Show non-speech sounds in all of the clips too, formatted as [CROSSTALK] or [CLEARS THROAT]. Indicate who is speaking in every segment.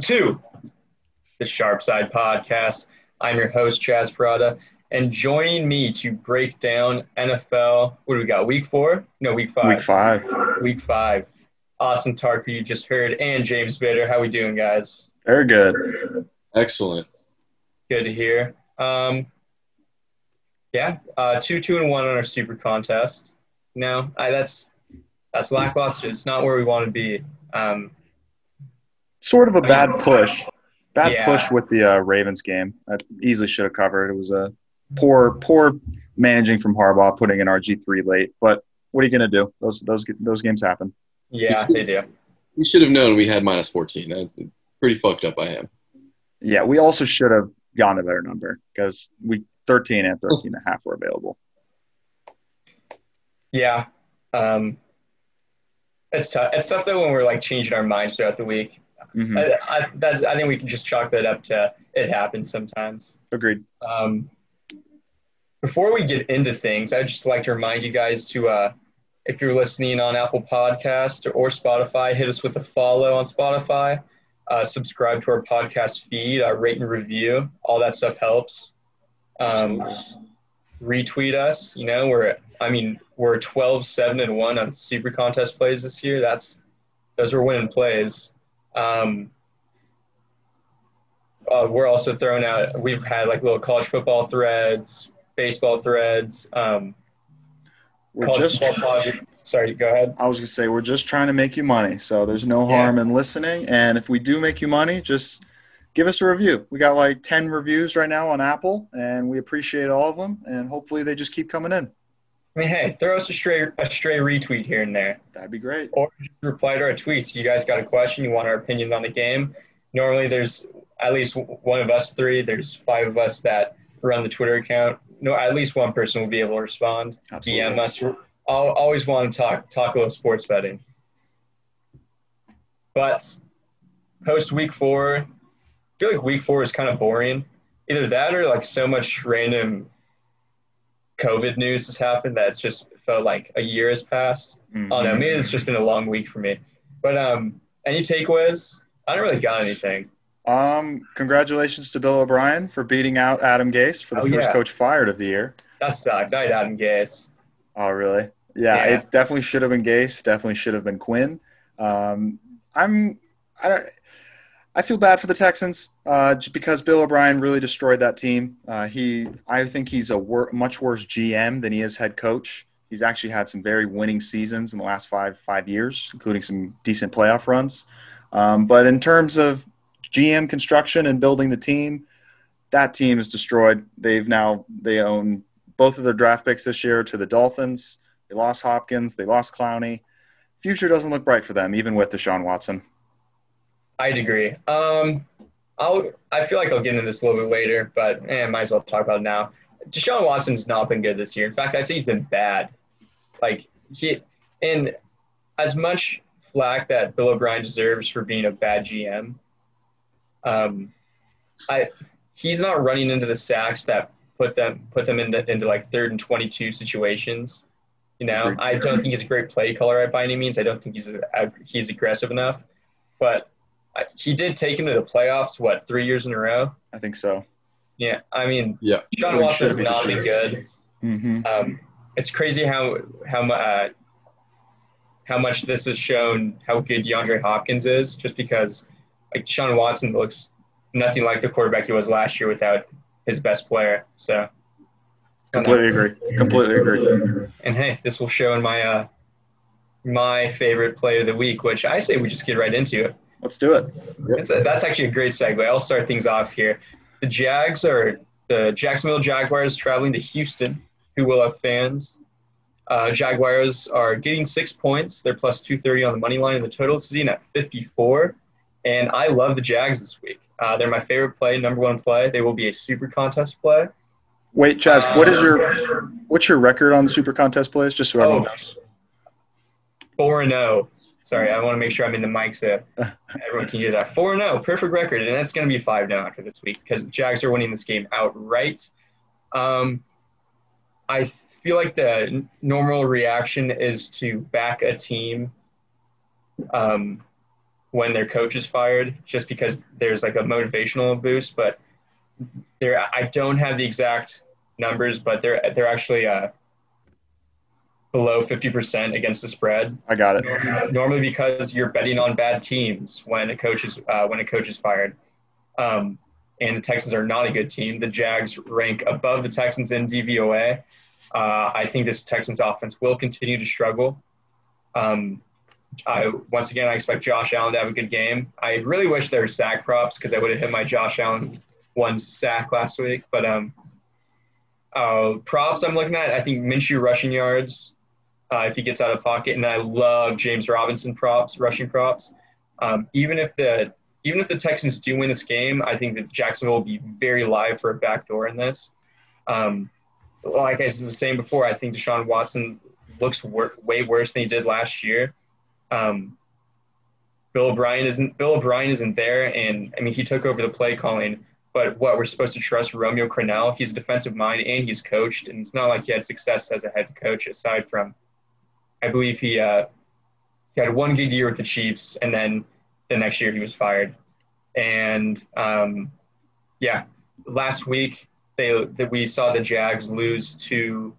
Speaker 1: welcome to the Sharp Side Podcast. I'm your host, Chaz Prada, and joining me to break down NFL, what do we got, week four? No, week five.
Speaker 2: Week five.
Speaker 1: Week five. Austin Tark, who you just heard, and James Bitter. How we doing, guys?
Speaker 2: Very good.
Speaker 3: Excellent.
Speaker 1: Good to hear. Um, yeah, uh, two, two, and one on our super contest. No, I, that's that's lackluster. It's not where we want to be. Um,
Speaker 2: Sort of a bad push. Bad
Speaker 1: Yeah.
Speaker 2: push with the uh, Ravens game. That easily should have covered. It was a poor, poor managing from Harbaugh, putting in RG three late. But what are you going to do? Those those those games happen.
Speaker 1: yeah, they do.
Speaker 3: He should have known we had minus 14. That- Pretty fucked up by him.
Speaker 2: Yeah, we also should have gotten a better number because we 13 and 13 and a half were available.
Speaker 1: Yeah. Um, it's tough. It's tough though when we're like changing our minds throughout the week.
Speaker 2: Hmm
Speaker 1: I, I, that's, I think we can just chalk that up to it happens sometimes.
Speaker 2: Agreed.
Speaker 1: Um, before we get into things, I'd just like to remind you guys to, uh, if you're listening on Apple Podcast or Spotify, hit us with a follow on Spotify. Uh, subscribe to our podcast feed, uh, rate and review. All that stuff helps. Um, retweet us. You know, we're I mean we're 12, 7, and one on super contest plays this year. That's those are winning plays. Um, uh, we're also throwing out. We've had like little college football threads, baseball threads, um,
Speaker 2: We're
Speaker 1: college
Speaker 2: just.
Speaker 1: football project. Sorry, go ahead.
Speaker 2: I was gonna say we're just trying to make you money, so there's no
Speaker 1: Yeah.
Speaker 2: harm in listening. And if we do make you money, just give us a review. We got like ten reviews right now on Apple, and we appreciate all of them. And hopefully they just keep coming in.
Speaker 1: I mean, hey, throw us a stray a stray retweet here and there.
Speaker 2: That'd be great.
Speaker 1: or just reply to our tweets. You guys got a question, you want our opinions on the game. Normally, there's at least one of us three. There's five of us that run the Twitter account. No, at least one person will be able to respond. Absolutely. DM us. I'll always want to talk talk a little sports betting. But post week four, I feel like week four is kind of boring. Either that or like so much random COVID news has happened that it's just felt like a year has passed.
Speaker 2: Mhm.
Speaker 1: Oh no, maybe it's just been a long week for me. But um, any takeaways? I don't really got anything.
Speaker 2: Um, congratulations to Bill O'Brien for beating out Adam Gase for the
Speaker 1: Oh,
Speaker 2: first
Speaker 1: yeah.
Speaker 2: coach fired of the year.
Speaker 1: That sucked. I had Adam Gase.
Speaker 2: Oh, really? Yeah,
Speaker 1: Yeah.
Speaker 2: it definitely should have been Gase. Definitely should have been Quinn. Um, I'm. I don't. I feel bad for the Texans uh, just because Bill O'Brien really destroyed that team. Uh, he, I think he's a wor- much worse GM than he is head coach. He's actually had some very winning seasons in the last five five years, including some decent playoff runs. Um, but in terms of GM construction and building the team, that team is destroyed. They've now they own both of their draft picks this year to the Dolphins. They lost Hopkins. They lost Clowney. Future doesn't look bright for them, even with Deshaun Watson.
Speaker 1: I'd agree. Um, I'll. I feel like I'll get into this a little bit later, but eh, might as well talk about it now. Deshaun Watson's not been good this year. In fact, I'd say he's been bad. Like he, and as much flack that Bill O'Brien deserves for being a bad GM, um, I he's not running into the sacks that put them put them into into like third and twenty two situations. You know, I don't think he's a great play caller by any means. I don't think he's a, he's aggressive enough, but I- he did take him to the playoffs. What three years in a row?
Speaker 2: I think so.
Speaker 1: Yeah, I mean,
Speaker 3: Yeah.
Speaker 1: Sean
Speaker 2: Like,
Speaker 1: Watson's
Speaker 2: should be
Speaker 1: not been
Speaker 2: Chiefs.
Speaker 1: good.
Speaker 2: hmm
Speaker 1: Um, it's crazy how how mu- uh, how much this has shown how good DeAndre Hopkins is, just because like Sean Watson looks nothing like the quarterback he was last year without his best player. So,
Speaker 2: Completely agree. Completely agree.
Speaker 1: and hey, this will show in my uh, my favorite play of the week, which I say we just get right into it.
Speaker 2: Let's do it.
Speaker 1: That's, a, that's actually a great segue. I'll start things off here. The Jags are the Jacksonville Jaguars traveling to Houston, who will have fans. Uh, Jaguars are getting six points. They're plus 230 on the money line, and the total is sitting at 54. And I love the Jags this week. Uh, they're my favorite play, number one play. They will be a super contest play.
Speaker 2: Wait, Chaz, what is
Speaker 1: Uh,
Speaker 2: your what's your record on the Super Contest plays? Just so everyone
Speaker 1: Oh.
Speaker 2: knows.
Speaker 1: Four and zero. Sorry, I want to make sure I'm in the mic so [LAUGHS] everyone can hear that. Four and zero, perfect record, and it's going to be five now after this week because the Jags are winning this game outright. Um, I feel like the normal reaction is to back a team um, when their coach is fired, just because there's like a motivational boost. But there, I don't have the exact numbers, but they're they're actually uh, below 50% against the spread.
Speaker 2: I got it.
Speaker 1: Normally, because you're betting on bad teams when a coach is uh, when a coach is fired. Um, and the Texans are not a good team. The Jags rank above the Texans in DVOA. Uh, I think this Texans offense will continue to struggle. Um, I once again I expect Josh Allen to have a good game. I really wish there were sack props because I would have hit my Josh Allen one sack last week. But um, uh, props I'm looking at, I think Minshew rushing yards uh, if he gets out of pocket, and I love James Robinson props, rushing props. Um, even if the even if the Texans do win this game, I think that Jacksonville will be very live for a backdoor in this. Um, like I was saying before, I think Deshaun Watson looks wor- way worse than he did last year. Um, Bill O'Brien isn't Bill O'Brien isn't there, and I mean he took over the play calling. But what we're supposed to trust Romeo Crennel? He's a defensive mind and he's coached, and it's not like he had success as a head coach aside from, I believe he uh, he had one good year with the Chiefs, and then the next year he was fired. And um, yeah, last week they that we saw the Jags lose to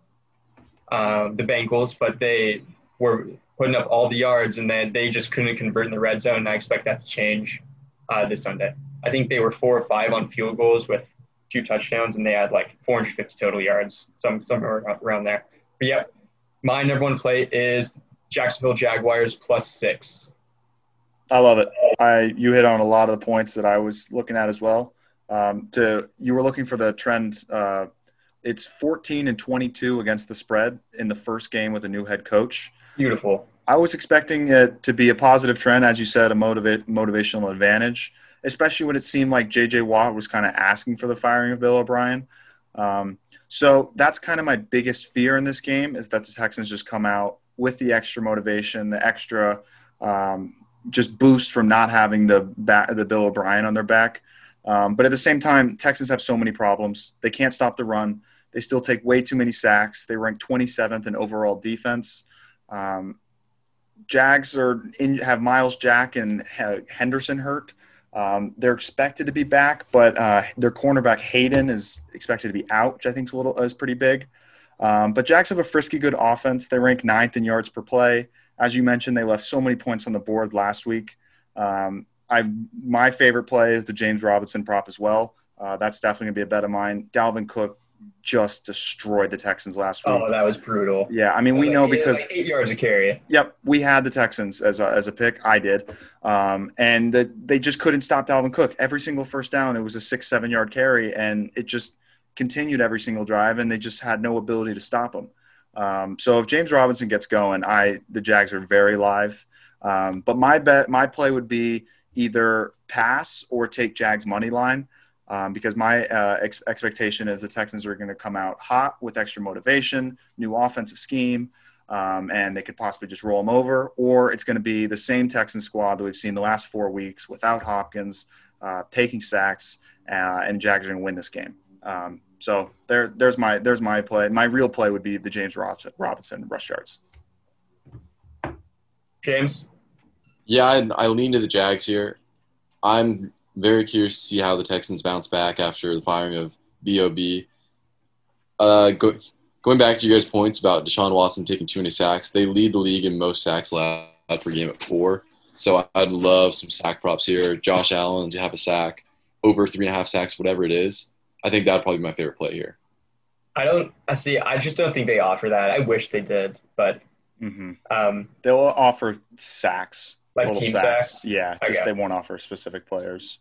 Speaker 1: um, the Bengals, but they were putting up all the yards, and then they just couldn't convert in the red zone. And I expect that to change uh, this Sunday. I think they were four or five on field goals with two touchdowns, and they had like 450 total yards, some somewhere around there. But yep, my number one play is Jacksonville Jaguars plus six.
Speaker 2: I love it. I you hit on a lot of the points that I was looking at as well. Um, to you were looking for the trend. Uh, it's 14 and 22 against the spread in the first game with a new head coach.
Speaker 1: Beautiful.
Speaker 2: I was expecting it to be a positive trend, as you said, a motivate motivational advantage, especially when it seemed like J.J. Watt was kind of asking for the firing of Bill O'Brien. Um, so that's kind of my biggest fear in this game is that the Texans just come out with the extra motivation, the extra um, just boost from not having the back, the Bill O'Brien on their back. Um, but at the same time, Texans have so many problems. They can't stop the run. They still take way too many sacks. They rank 27th in overall defense. Um, Jags are in, have Myles Jack and Henderson hurt. Um, they're expected to be back, but uh, their cornerback Hayden is expected to be out, which I think is a little is pretty big. Um, but Jags have a frisky good offense. They rank ninth in yards per play. As you mentioned, they left so many points on the board last week. Um, I my favorite play is the James Robinson prop as well. Uh, that's definitely gonna be a bet of mine. Dalvin Cook just destroyed the Texans last week.
Speaker 1: Oh, that was brutal.
Speaker 2: Yeah, I mean we
Speaker 1: like,
Speaker 2: know because
Speaker 1: like eight yards a carry.
Speaker 2: Yep, we had the Texans as a, as a pick. I did, um, and the, they just couldn't stop Dalvin Cook. Every single first down, it was a six seven yard carry, and it just continued every single drive, and they just had no ability to stop him. Um, so if James Robinson gets going, I the Jags are very live. Um, but my bet, my play would be either pass or take Jags money line. Um, because my uh, ex- expectation is the Texans are going to come out hot with extra motivation, new offensive scheme, um, and they could possibly just roll them over, or it's going to be the same Texan squad that we've seen the last four weeks without Hopkins uh, taking sacks, uh, and Jags are going to win this game. Um, so there, there's my there's my play. My real play would be the James Robinson rush yards.
Speaker 1: James.
Speaker 3: Yeah, I, I lean to the Jags here. I'm very curious to see how the Texans bounce back after the firing of Bob. Uh, go, going back to your guys' points about Deshaun Watson taking too many sacks, they lead the league in most sacks allowed per game at four. So I'd love some sack props here. Josh Allen to have a sack, over three and a half sacks, whatever it is. I think that'd probably be my favorite play here.
Speaker 1: I don't. I see. I just don't think they offer that. I wish they did, but
Speaker 2: Mm-hmm.
Speaker 1: um,
Speaker 2: They'll offer sacks,
Speaker 1: Like
Speaker 2: total
Speaker 1: team
Speaker 2: sacks.
Speaker 1: sacks?
Speaker 2: Yeah, just they won't offer specific players.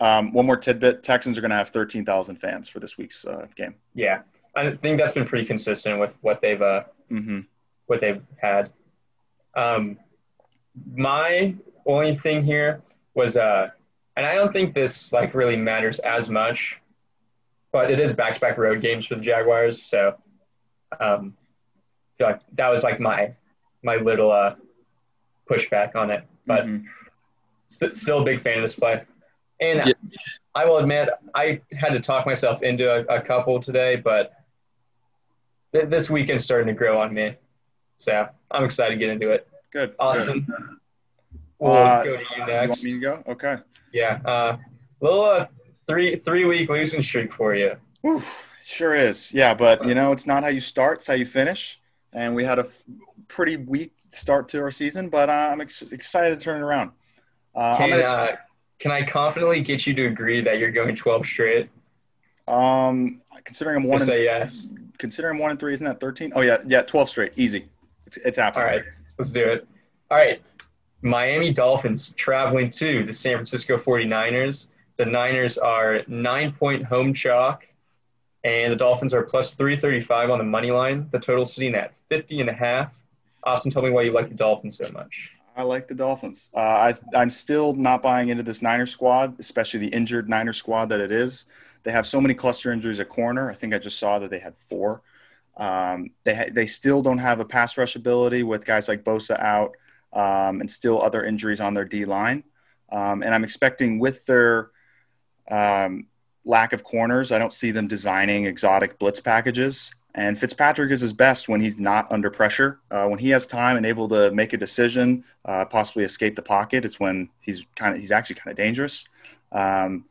Speaker 2: Um, one more tidbit: Texans are going to have thirteen thousand fans for this week's uh, game.
Speaker 1: yeah, I think that's been pretty consistent with what they've uh,
Speaker 2: Mm-hmm.
Speaker 1: what they've had. Um, my only thing here was, uh, and I don't think this like really matters as much, but it is back-to-back road games for the Jaguars, so um, I feel like that was like my my little uh, pushback on it. But
Speaker 2: Mhm.
Speaker 1: st- still a big fan of this play. And
Speaker 3: Yeah.
Speaker 1: I will admit, I had to talk myself into a, a couple today, but th- this weekend's starting to grow on me. So I'm excited to get into it.
Speaker 2: good. good.
Speaker 1: Austin, we'll
Speaker 2: Uh,
Speaker 1: go to you
Speaker 2: You want me to go? Okay.
Speaker 1: Yeah, uh, little uh, three three week losing streak for you.
Speaker 2: Oof, sure is. Yeah, but you know, it's not how you start; it's how you finish. And we had a f- pretty weak start to our season, but uh, I'm ex- excited to turn it around. Uh,
Speaker 1: Can uh, can I confidently get you to agree that you're going 12 straight?
Speaker 2: um, considering I'm one
Speaker 1: Just
Speaker 2: and
Speaker 1: say yes.
Speaker 2: considering I'm one and three, isn't that 13? Oh yeah, yeah, 12 straight, easy. It's it's happening.
Speaker 1: All right, let's do it. All right, Miami Dolphins traveling to the San Francisco 49ers. The Niners are nine point home chalk, and the Dolphins are plus 335 on the money line. The total sitting at 50 and a half. Austin, tell me why you like the Dolphins so much.
Speaker 2: I like the Dolphins. Uh, I, I'm still not buying into this Niner squad, especially the injured Niner squad that it is. They have so many cluster injuries at corner. I think I just saw that they had four. Um, they ha- they still don't have a pass rush ability with guys like Bosa out, um, and still other injuries on their D line. Um, and I'm expecting with their um, lack of corners, I don't see them designing exotic blitz packages. And Fitzpatrick is his best when he's not under pressure. Uh, when he has time and able to make a decision, uh, possibly escape the pocket, it's when he's kind of he's actually kind of dangerous. Um,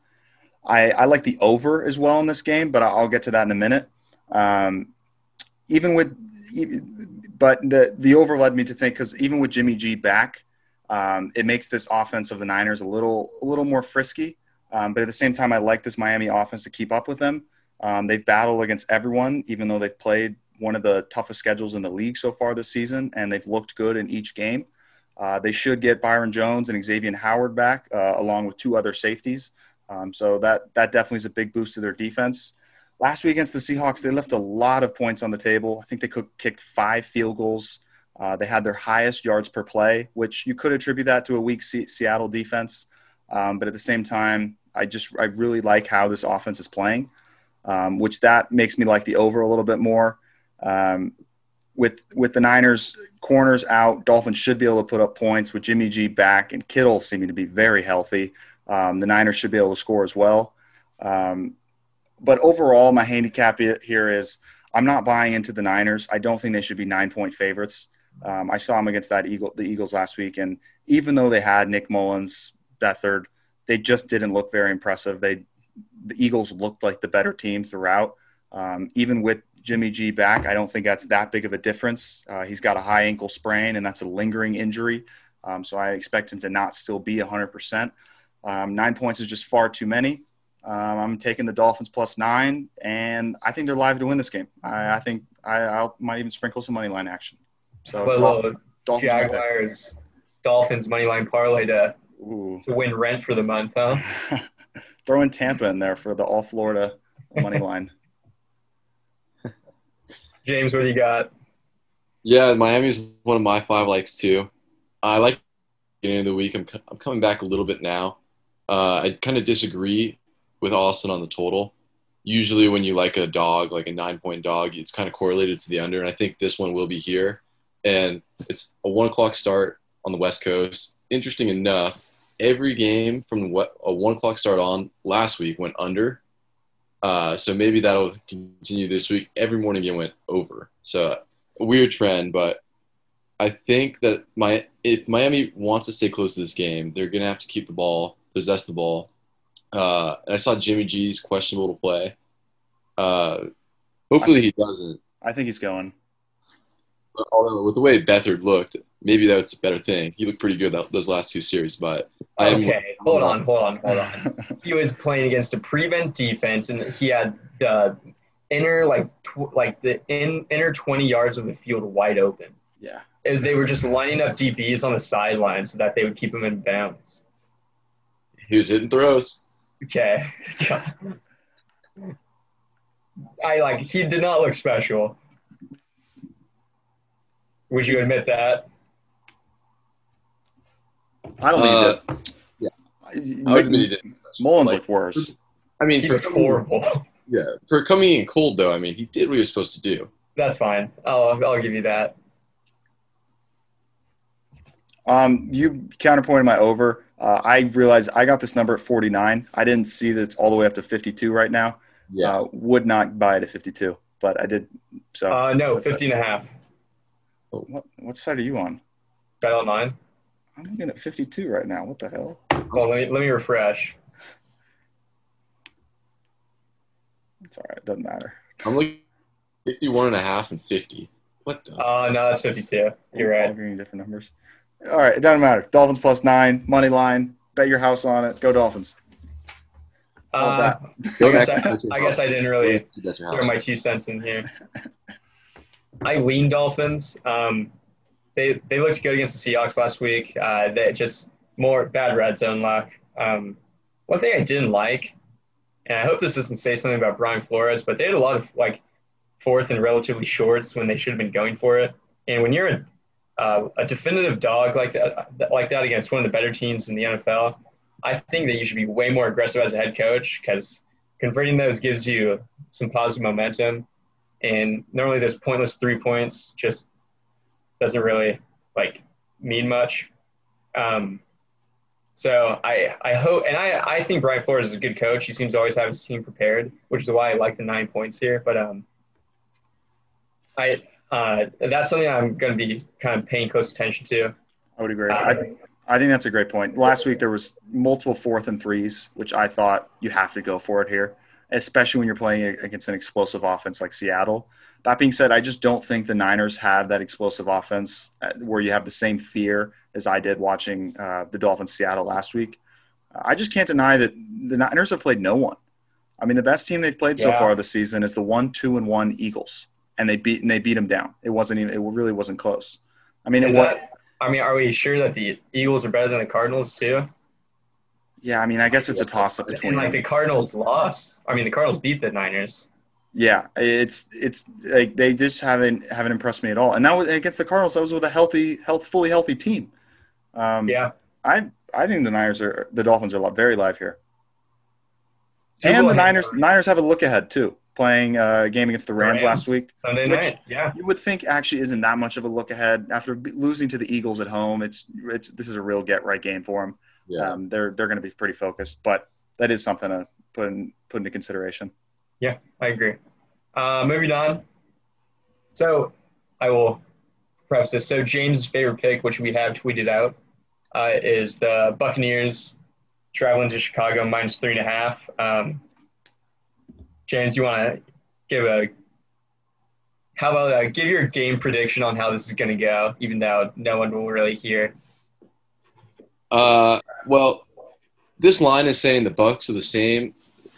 Speaker 2: I, I like the over as well in this game, but I'll get to that in a minute. Um, even with, but the the over led me to think because even with Jimmy G back, um, it makes this offense of the Niners a little a little more frisky. Um, but at the same time, I like this Miami offense to keep up with them. Um, they've battled against everyone, even though they've played one of the toughest schedules in the league so far this season, and they've looked good in each game. Uh, they should get Byron Jones and Xavien Howard back, uh, along with two other safeties. Um, so that that definitely is a big boost to their defense. Last week against the Seahawks, they left a lot of points on the table. I think they could, kicked five field goals. Uh, they had their highest yards per play, which you could attribute that to a weak C- Seattle defense. Um, but at the same time, I just I really like how this offense is playing, um, which that makes me like the over a little bit more. Um, with with the Niners corners out, Dolphins should be able to put up points with Jimmy G back and Kittle seeming to be very healthy. Um, the Niners should be able to score as well. Um, but overall, my handicap here is I'm not buying into the Niners. I don't think they should be nine point favorites. Um, I saw them against that Eagle, the Eagles last week, and even though they had Nick Mullens, Beathard, they just didn't look very impressive. They the Eagles looked like the better team throughout. Um, even with Jimmy G back, I don't think that's that big of a difference. Uh, he's got a high ankle sprain, and that's a lingering injury. Um, so I expect him to not still be 100%. Um, nine points is just far too many. Um, I'm taking the Dolphins plus nine, and I think they're live to win this game. I, I think I I'll, might even sprinkle some money line action. So
Speaker 1: Well,
Speaker 2: Dol- Dolphins. pick.
Speaker 1: Jaguars, Dolphins money line parlay to
Speaker 2: Ooh.
Speaker 1: to win rent for the month, huh? [LAUGHS]
Speaker 2: Throw in Tampa in there for the all Florida money line. [LAUGHS]
Speaker 1: James, what do you got?
Speaker 3: Yeah, Miami's one of my five likes too. I like beginning of the week. I'm, I'm coming back a little bit now. Uh, I kind of disagree with Austin on the total. Usually, when you like a dog, like a nine point dog, it's kind of correlated to the under, and I think this one will be here. And it's a one o'clock start on the West Coast. Interesting enough, every game from what a one o'clock start on last week went under. Uh, so maybe that'll continue this week. Every morning game went over. So a weird trend, but I think that my if Miami wants to stay close to this game, they're gonna have to keep the ball, possess the ball. Uh, and I saw Jimmy G's questionable to play. Uh, hopefully he doesn't.
Speaker 2: I think he's going.
Speaker 3: Although with the way Beathard looked, maybe that's a better thing. He looked pretty good that, those last two series, but I am
Speaker 1: Okay, hold on, hold on, hold on. [LAUGHS] he was playing against a prevent defense, and he had the inner like tw- like the in, inner twenty yards of the field wide open.
Speaker 2: yeah.
Speaker 1: And They were just lining up DBs on the sideline so that they would keep him in bounds.
Speaker 3: he was hitting throws.
Speaker 1: Okay. [LAUGHS] I like he did not look special. Would you admit that?
Speaker 2: I don't
Speaker 3: Uh,
Speaker 2: think
Speaker 3: yeah.
Speaker 2: he did.
Speaker 3: I would admit he didn't.
Speaker 2: Mullens
Speaker 3: Like,
Speaker 2: looked worse.
Speaker 3: I mean,
Speaker 1: He
Speaker 3: for
Speaker 1: looked horrible. [LAUGHS]
Speaker 3: Yeah, for coming in cold though, I mean, he did what he was supposed to do.
Speaker 1: That's fine. I'll I'll give you that.
Speaker 2: Um, you counterpointed my over. Uh, I realized I got this number at 49. I didn't see that it's all the way up to 52 right now.
Speaker 3: Yeah,
Speaker 2: Uh, would not buy it at 52, but I did. So
Speaker 1: Uh, no,
Speaker 2: that's it.
Speaker 1: 50 and a half.
Speaker 2: What what side are you on?
Speaker 1: Bet online.
Speaker 2: I'm looking at 52 right now. What the hell?
Speaker 1: Well, let me let me refresh.
Speaker 2: It's all right. Doesn't matter.
Speaker 3: I'm looking 51 and a half and 50. What the?
Speaker 1: Uh, no, that's 52. You're
Speaker 2: All
Speaker 1: right.
Speaker 2: getting different numbers. All right. It doesn't matter. Dolphins plus nine. Money line. Bet your house on it. Go Dolphins.
Speaker 1: Uh. I, guess
Speaker 3: back
Speaker 1: I,
Speaker 3: to your
Speaker 1: I guess I didn't really
Speaker 3: You
Speaker 1: throw my two cents in here. [LAUGHS] I lean Dolphins. Um, they they looked good against the Seahawks last week. Uh, they just more bad red zone luck. Um, one thing I didn't like, and I hope this doesn't say something about Brian Flores, but they had a lot of like fourth and relatively shorts when they should have been going for it. And when you're a, uh, a definitive dog like that, like that against one of the better teams in the NFL, I think that you should be way more aggressive as a head coach because converting those gives you some positive momentum. And normally those pointless three points just doesn't really like mean much. Um, so I, I hope, and I, I think Brian Flores is a good coach. He seems to always have his team prepared, which is why I like the nine points here. But um, I uh, that's something I'm going to be kind of paying close attention to.
Speaker 2: I would agree.
Speaker 1: Uh,
Speaker 2: I, think I think that's a great point. Last week there was multiple fourth and threes, which I thought you have to go for it here, especially when you're playing against an explosive offense like Seattle. That being said, I just don't think the Niners have that explosive offense uh, where you have the same fear as I did watching uh, the Dolphins Seattle last week. I just can't deny that the Niners have played no one. I mean, the best team they've played so far this season is the one, two, and one Eagles, and they beat and they beat them down. It wasn't even. It really wasn't close. I mean, it
Speaker 1: Is
Speaker 2: was.
Speaker 1: that, I mean, are we sure that the Eagles are better than the Cardinals too?
Speaker 2: Yeah, I mean, I guess it's a toss up between.
Speaker 1: And like the Cardinals lost. I mean, the Cardinals beat the Niners.
Speaker 2: yeah, it's it's like they just haven't haven't impressed me at all. And that was against the Cardinals. That was with a healthy, health, fully healthy team. Um,
Speaker 1: Yeah.
Speaker 2: I I think the Niners are the Dolphins are very live here,
Speaker 1: Super
Speaker 2: and the Niners
Speaker 1: hangover.
Speaker 2: Niners have a look ahead too, playing a game against the Rams,
Speaker 1: Rams.
Speaker 2: last week.
Speaker 1: Sunday
Speaker 2: Which-
Speaker 1: night. Yeah.
Speaker 2: You would think actually isn't that much of a look ahead after losing to the Eagles at home. It's it's this is a real get right game for them.
Speaker 3: Yeah.
Speaker 2: Um, they're they're going to be pretty focused, but that is something to put in, put into consideration.
Speaker 1: Yeah, I agree. Uh, moving on. So I will preface this. So James' favorite pick, which we have tweeted out, uh, is the Buccaneers traveling to Chicago minus three and a half. Um, James, you want to give a how about uh, give your game prediction on how this is going to go, even though no one will really hear.
Speaker 3: Uh, well, this line is saying the Bucks are the same,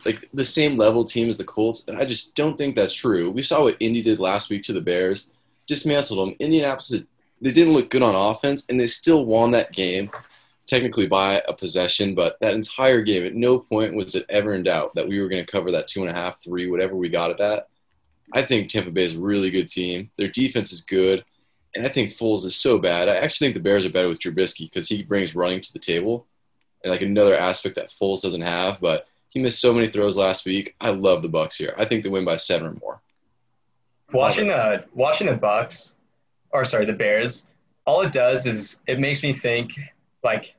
Speaker 3: like the same level team as the Colts, and I just don't think that's true. We saw what Indy did last week to the Bears, dismantled them. Indianapolis, they didn't look good on offense, and they still won that game, technically by a possession. But that entire game, at no point was it ever in doubt that we were going to cover that two and a half, three, whatever we got at that. I think Tampa Bay is a really good team. Their defense is good. And I think Foles is so bad. I actually think the Bears are better with Trubisky because he brings running to the table, and like another aspect that Foles doesn't have. But he missed so many throws last week. I love the Bucks here. I think they win by seven or more.
Speaker 1: Watching the watching the Bucks, or sorry, the Bears, all it does is it makes me think like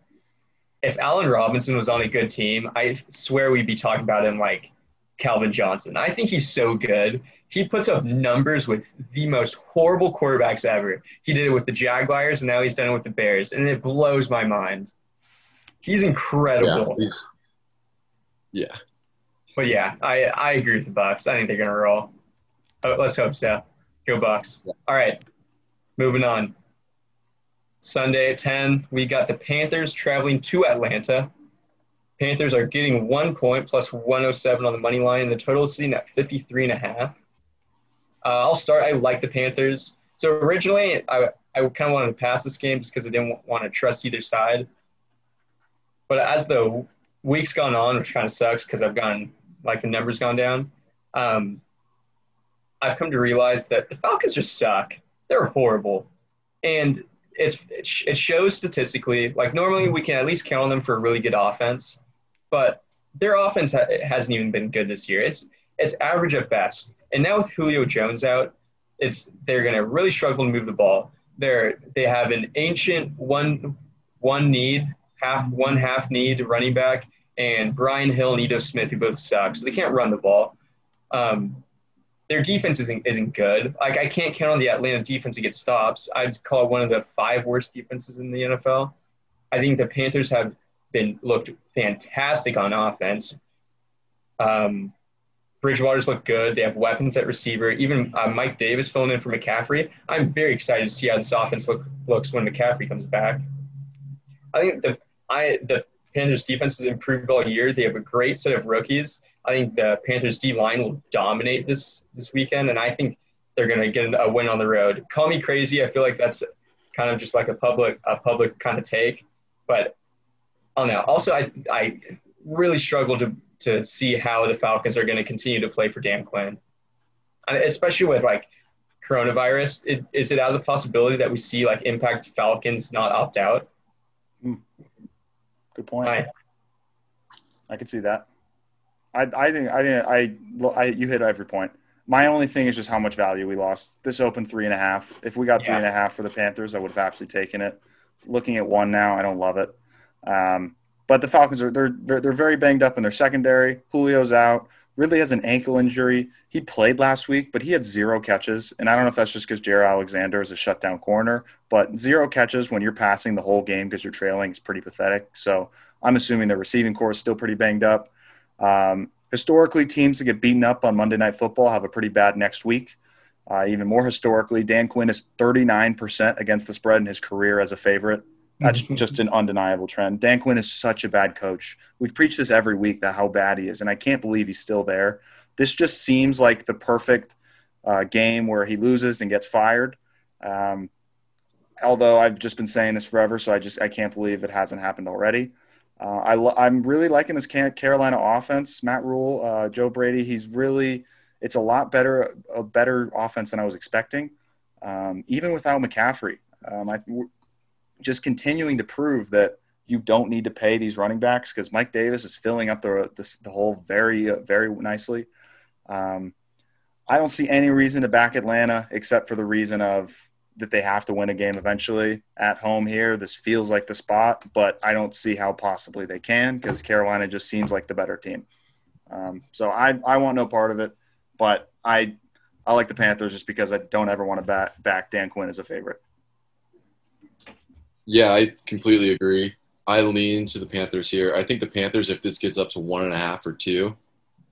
Speaker 1: if Allen Robinson was on a good team, I swear we'd be talking about him like Calvin Johnson. I think he's so good. He puts up numbers with the most horrible quarterbacks ever. He did it with the Jaguars, and now he's done it with the Bears, and it blows my mind. He's
Speaker 3: Yeah,
Speaker 1: incredible.
Speaker 3: he's yeah.
Speaker 1: But yeah, I, I agree with the Bucks. I think they're gonna roll. Oh, let's hope so. Go Bucks. All right, moving on. Sunday at ten, we got the Panthers traveling to Atlanta. Panthers are getting one point plus 107 on the money line. The total is sitting at 53 and a half. Uh, I'll start. I like the Panthers. So originally, I, I kind of wanted to pass this game just because I didn't want to trust either side. But as the week's gone on, which kind of sucks because I've gone like the numbers gone down. Um, I've come to realize that the Falcons just suck. They're horrible, and it's it, sh- it shows statistically. Like normally, we can at least count on them for a really good offense, but their offense ha- hasn't even been good this year. It's it's average at best. And now with Julio Jones out, it's they're going to really struggle to move the ball. They're they have an ancient one one need half one half need running back and Brian Hill and Ito Smith who both suck, so they can't run the ball. Um, their defense isn't isn't good. Like I can't count on the Atlanta defense to get stops. I'd call it one of the five worst defenses in the NFL. I think the Panthers have been looked fantastic on offense. Um, Bridgewater's look good. They have weapons at receiver. Even uh, Mike Davis filling in for McCaffrey. I'm very excited to see how this offense look, looks when McCaffrey comes back. I think the I the Panthers defense has improved all year. They have a great set of rookies. I think the Panthers D line will dominate this this weekend, and I think they're going to get a win on the road. Call me crazy. I feel like that's kind of just like a public a public kind of take, but I don't know. Also, I I really struggle to to see how the Falcons are going to continue to play for Dan Quinn, especially with like coronavirus. It, is it out of the possibility that we see like impact Falcons not opt out?
Speaker 2: Hmm. Good point. I, I can see that. I, I think I think I, I you hit every point. My only thing is just how much value we lost. This opened three and a half. If we got three yeah. and a half for the Panthers, I would have absolutely taken it. Looking at one now, I don't love it. Um, but the Falcons are they're, they're very banged up in their secondary. Julio's out. Ridley has an ankle injury. He played last week, but he had zero catches. And I don't know if that's just because Jaire Alexander is a shutdown corner, but zero catches when you're passing the whole game because you're trailing is pretty pathetic. So I'm assuming the receiving corps is still pretty banged up. Um, historically, teams that get beaten up on Monday Night Football have a pretty bad next week. Uh, even more historically, Dan Quinn is 39% against the spread in his career as a favorite. That's mm-hmm. just an undeniable trend. Dan Quinn is such a bad coach. We've preached this every week that how bad he is, and I can't believe he's still there. This just seems like the perfect uh, game where he loses and gets fired. Um, although I've just been saying this forever, so I just I can't believe it hasn't happened already. Uh, I am really liking this Carolina offense. Matt Rhule, uh, Joe Brady, he's really it's a lot better a better offense than I was expecting, um, even without McCaffrey. Um, I, just continuing to prove that you don't need to pay these running backs because Mike Davis is filling up the the, the hole very uh, very nicely. Um, I don't see any reason to back Atlanta except for the reason of that they have to win a game eventually at home here. This feels like the spot, but I don't see how possibly they can because Carolina just seems like the better team. Um, so I I want no part of it, but I I like the Panthers just because I don't ever want to back back Dan Quinn as a favorite.
Speaker 3: Yeah, I completely agree. I lean to the Panthers here. I think the Panthers, if this gets up to one and a half or two,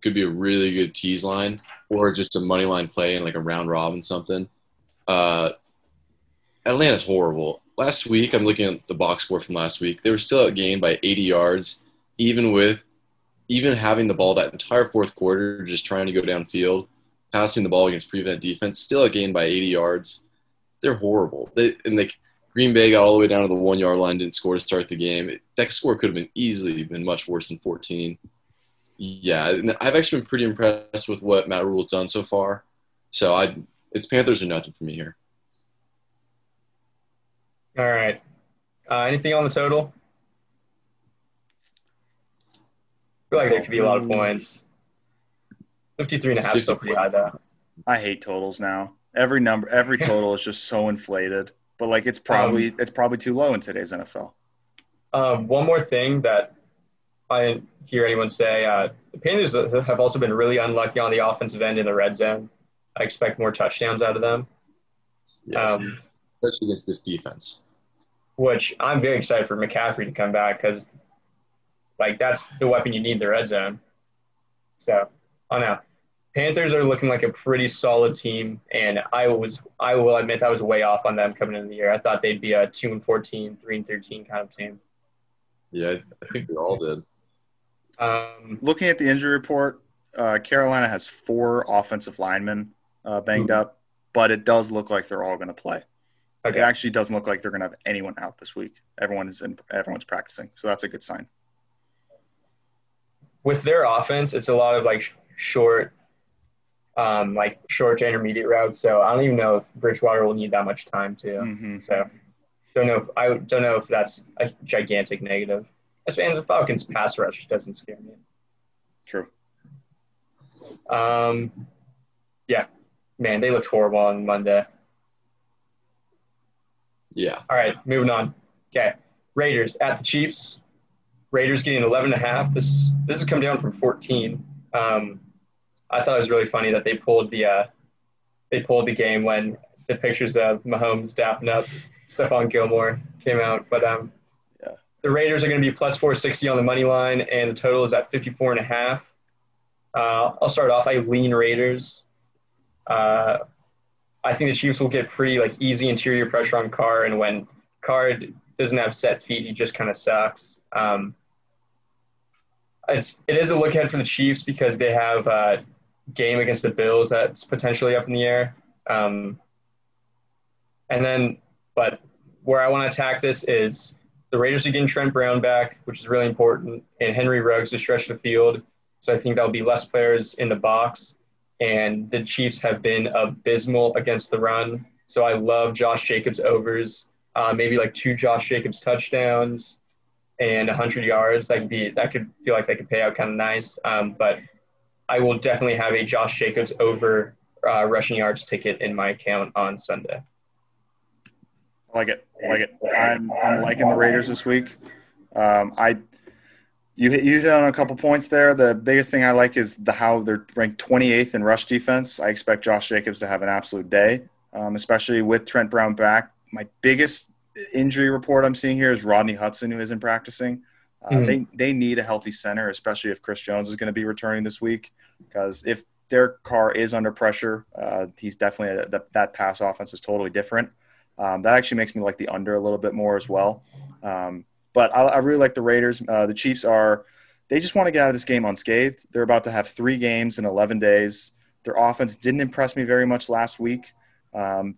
Speaker 3: could be a really good tease line or just a money line play in like a round robin something. Uh, Atlanta's horrible. Last week, I'm looking at the box score from last week. They were still outgained by 80 yards, even with even having the ball that entire fourth quarter, just trying to go downfield, passing the ball against prevent defense, still outgained by 80 yards. They're horrible. They and they Green Bay got all the way down to the one yard line, didn't score to start the game. That score could have been easily been much worse than 14. Yeah, I've actually been pretty impressed with what Matt Rhule's done so far. So I, it's Panthers or nothing for me here.
Speaker 1: All right. Uh, anything on the total? I feel like there could be a lot of points. 53 and a half is still pretty high though.
Speaker 2: I hate totals now. Every number, every total is just so inflated but like it's probably um, it's probably too low in today's NFL.
Speaker 1: Um, one more thing that I didn't hear anyone say: uh, the Panthers have also been really unlucky on the offensive end in the red zone. I expect more touchdowns out of them.
Speaker 3: Yes, um, especially against this defense.
Speaker 1: Which I'm very excited for McCaffrey to come back because, like, that's the weapon you need in the red zone. So, I don't know. Panthers are looking like a pretty solid team, and I was I will admit I was way off on them coming into the year. I thought they'd be a two and 14, 3 and thirteen kind of team.
Speaker 3: Yeah, I think we all did.
Speaker 2: Um, Looking at the injury report, uh, Carolina has four offensive linemen uh, banged mm-hmm. up, but it does look like they're all going to play. Okay. It actually doesn't look like they're going to have anyone out this week. Everyone is in, everyone's practicing, so that's a good sign.
Speaker 1: With their offense, it's a lot of like short um, like short to intermediate routes. So I don't even know if Bridgewater will need that much time to. Mm-hmm. So don't know if I don't know if that's a gigantic negative. And the Falcons pass rush doesn't scare me.
Speaker 2: True.
Speaker 1: Um, yeah, man, they looked horrible on Monday.
Speaker 3: Yeah.
Speaker 1: All right, moving on. Okay, Raiders at the Chiefs. Raiders getting 11 and a half. This this has come down from 14. Um, I thought it was really funny that they pulled the uh, they pulled the game when the pictures of Mahomes dapping up Stephon Gilmore came out. But um,
Speaker 2: yeah,
Speaker 1: the Raiders are going to be plus 460 on the money line, and the total is at 54 and a half. Uh, I'll start off. I lean Raiders. Uh, I think the Chiefs will get pretty like easy interior pressure on Carr, and when Carr doesn't have set feet, he just kind of sucks. Um, it's it is a look ahead for the Chiefs because they have a game against the Bills that's potentially up in the air. Um, and then, but where I want to attack this is the Raiders are getting Trent Brown back, which is really important, and Henry Ruggs to stretch the field. So I think that'll be less players in the box. And the Chiefs have been abysmal against the run. So I love Josh Jacobs overs, uh, maybe like two Josh Jacobs touchdowns and 100 yards. That could be that could feel like that could pay out kind of nice. Um, but I will definitely have a Josh Jacobs over uh, rushing yards ticket in my account on Sunday.
Speaker 2: I like it. I like it. I'm I'm liking the Raiders this week. Um, I you hit you hit on a couple points there. The biggest thing I like is the how they're ranked 28th in rush defense. I expect Josh Jacobs to have an absolute day, um, especially with Trent Brown back. My biggest injury report I'm seeing here is Rodney Hudson, who isn't practicing. Uh, mm-hmm. They they need a healthy center, especially if Chris Jones is going to be returning this week. Because if Derek Carr is under pressure, uh, he's definitely a, that, that pass offense is totally different. Um, that actually makes me like the under a little bit more as well. Um, but I, I, really like the Raiders. Uh, the Chiefs are they just want to get out of this game unscathed. They're about to have three games in 11 days. Their offense didn't impress me very much last week. Um,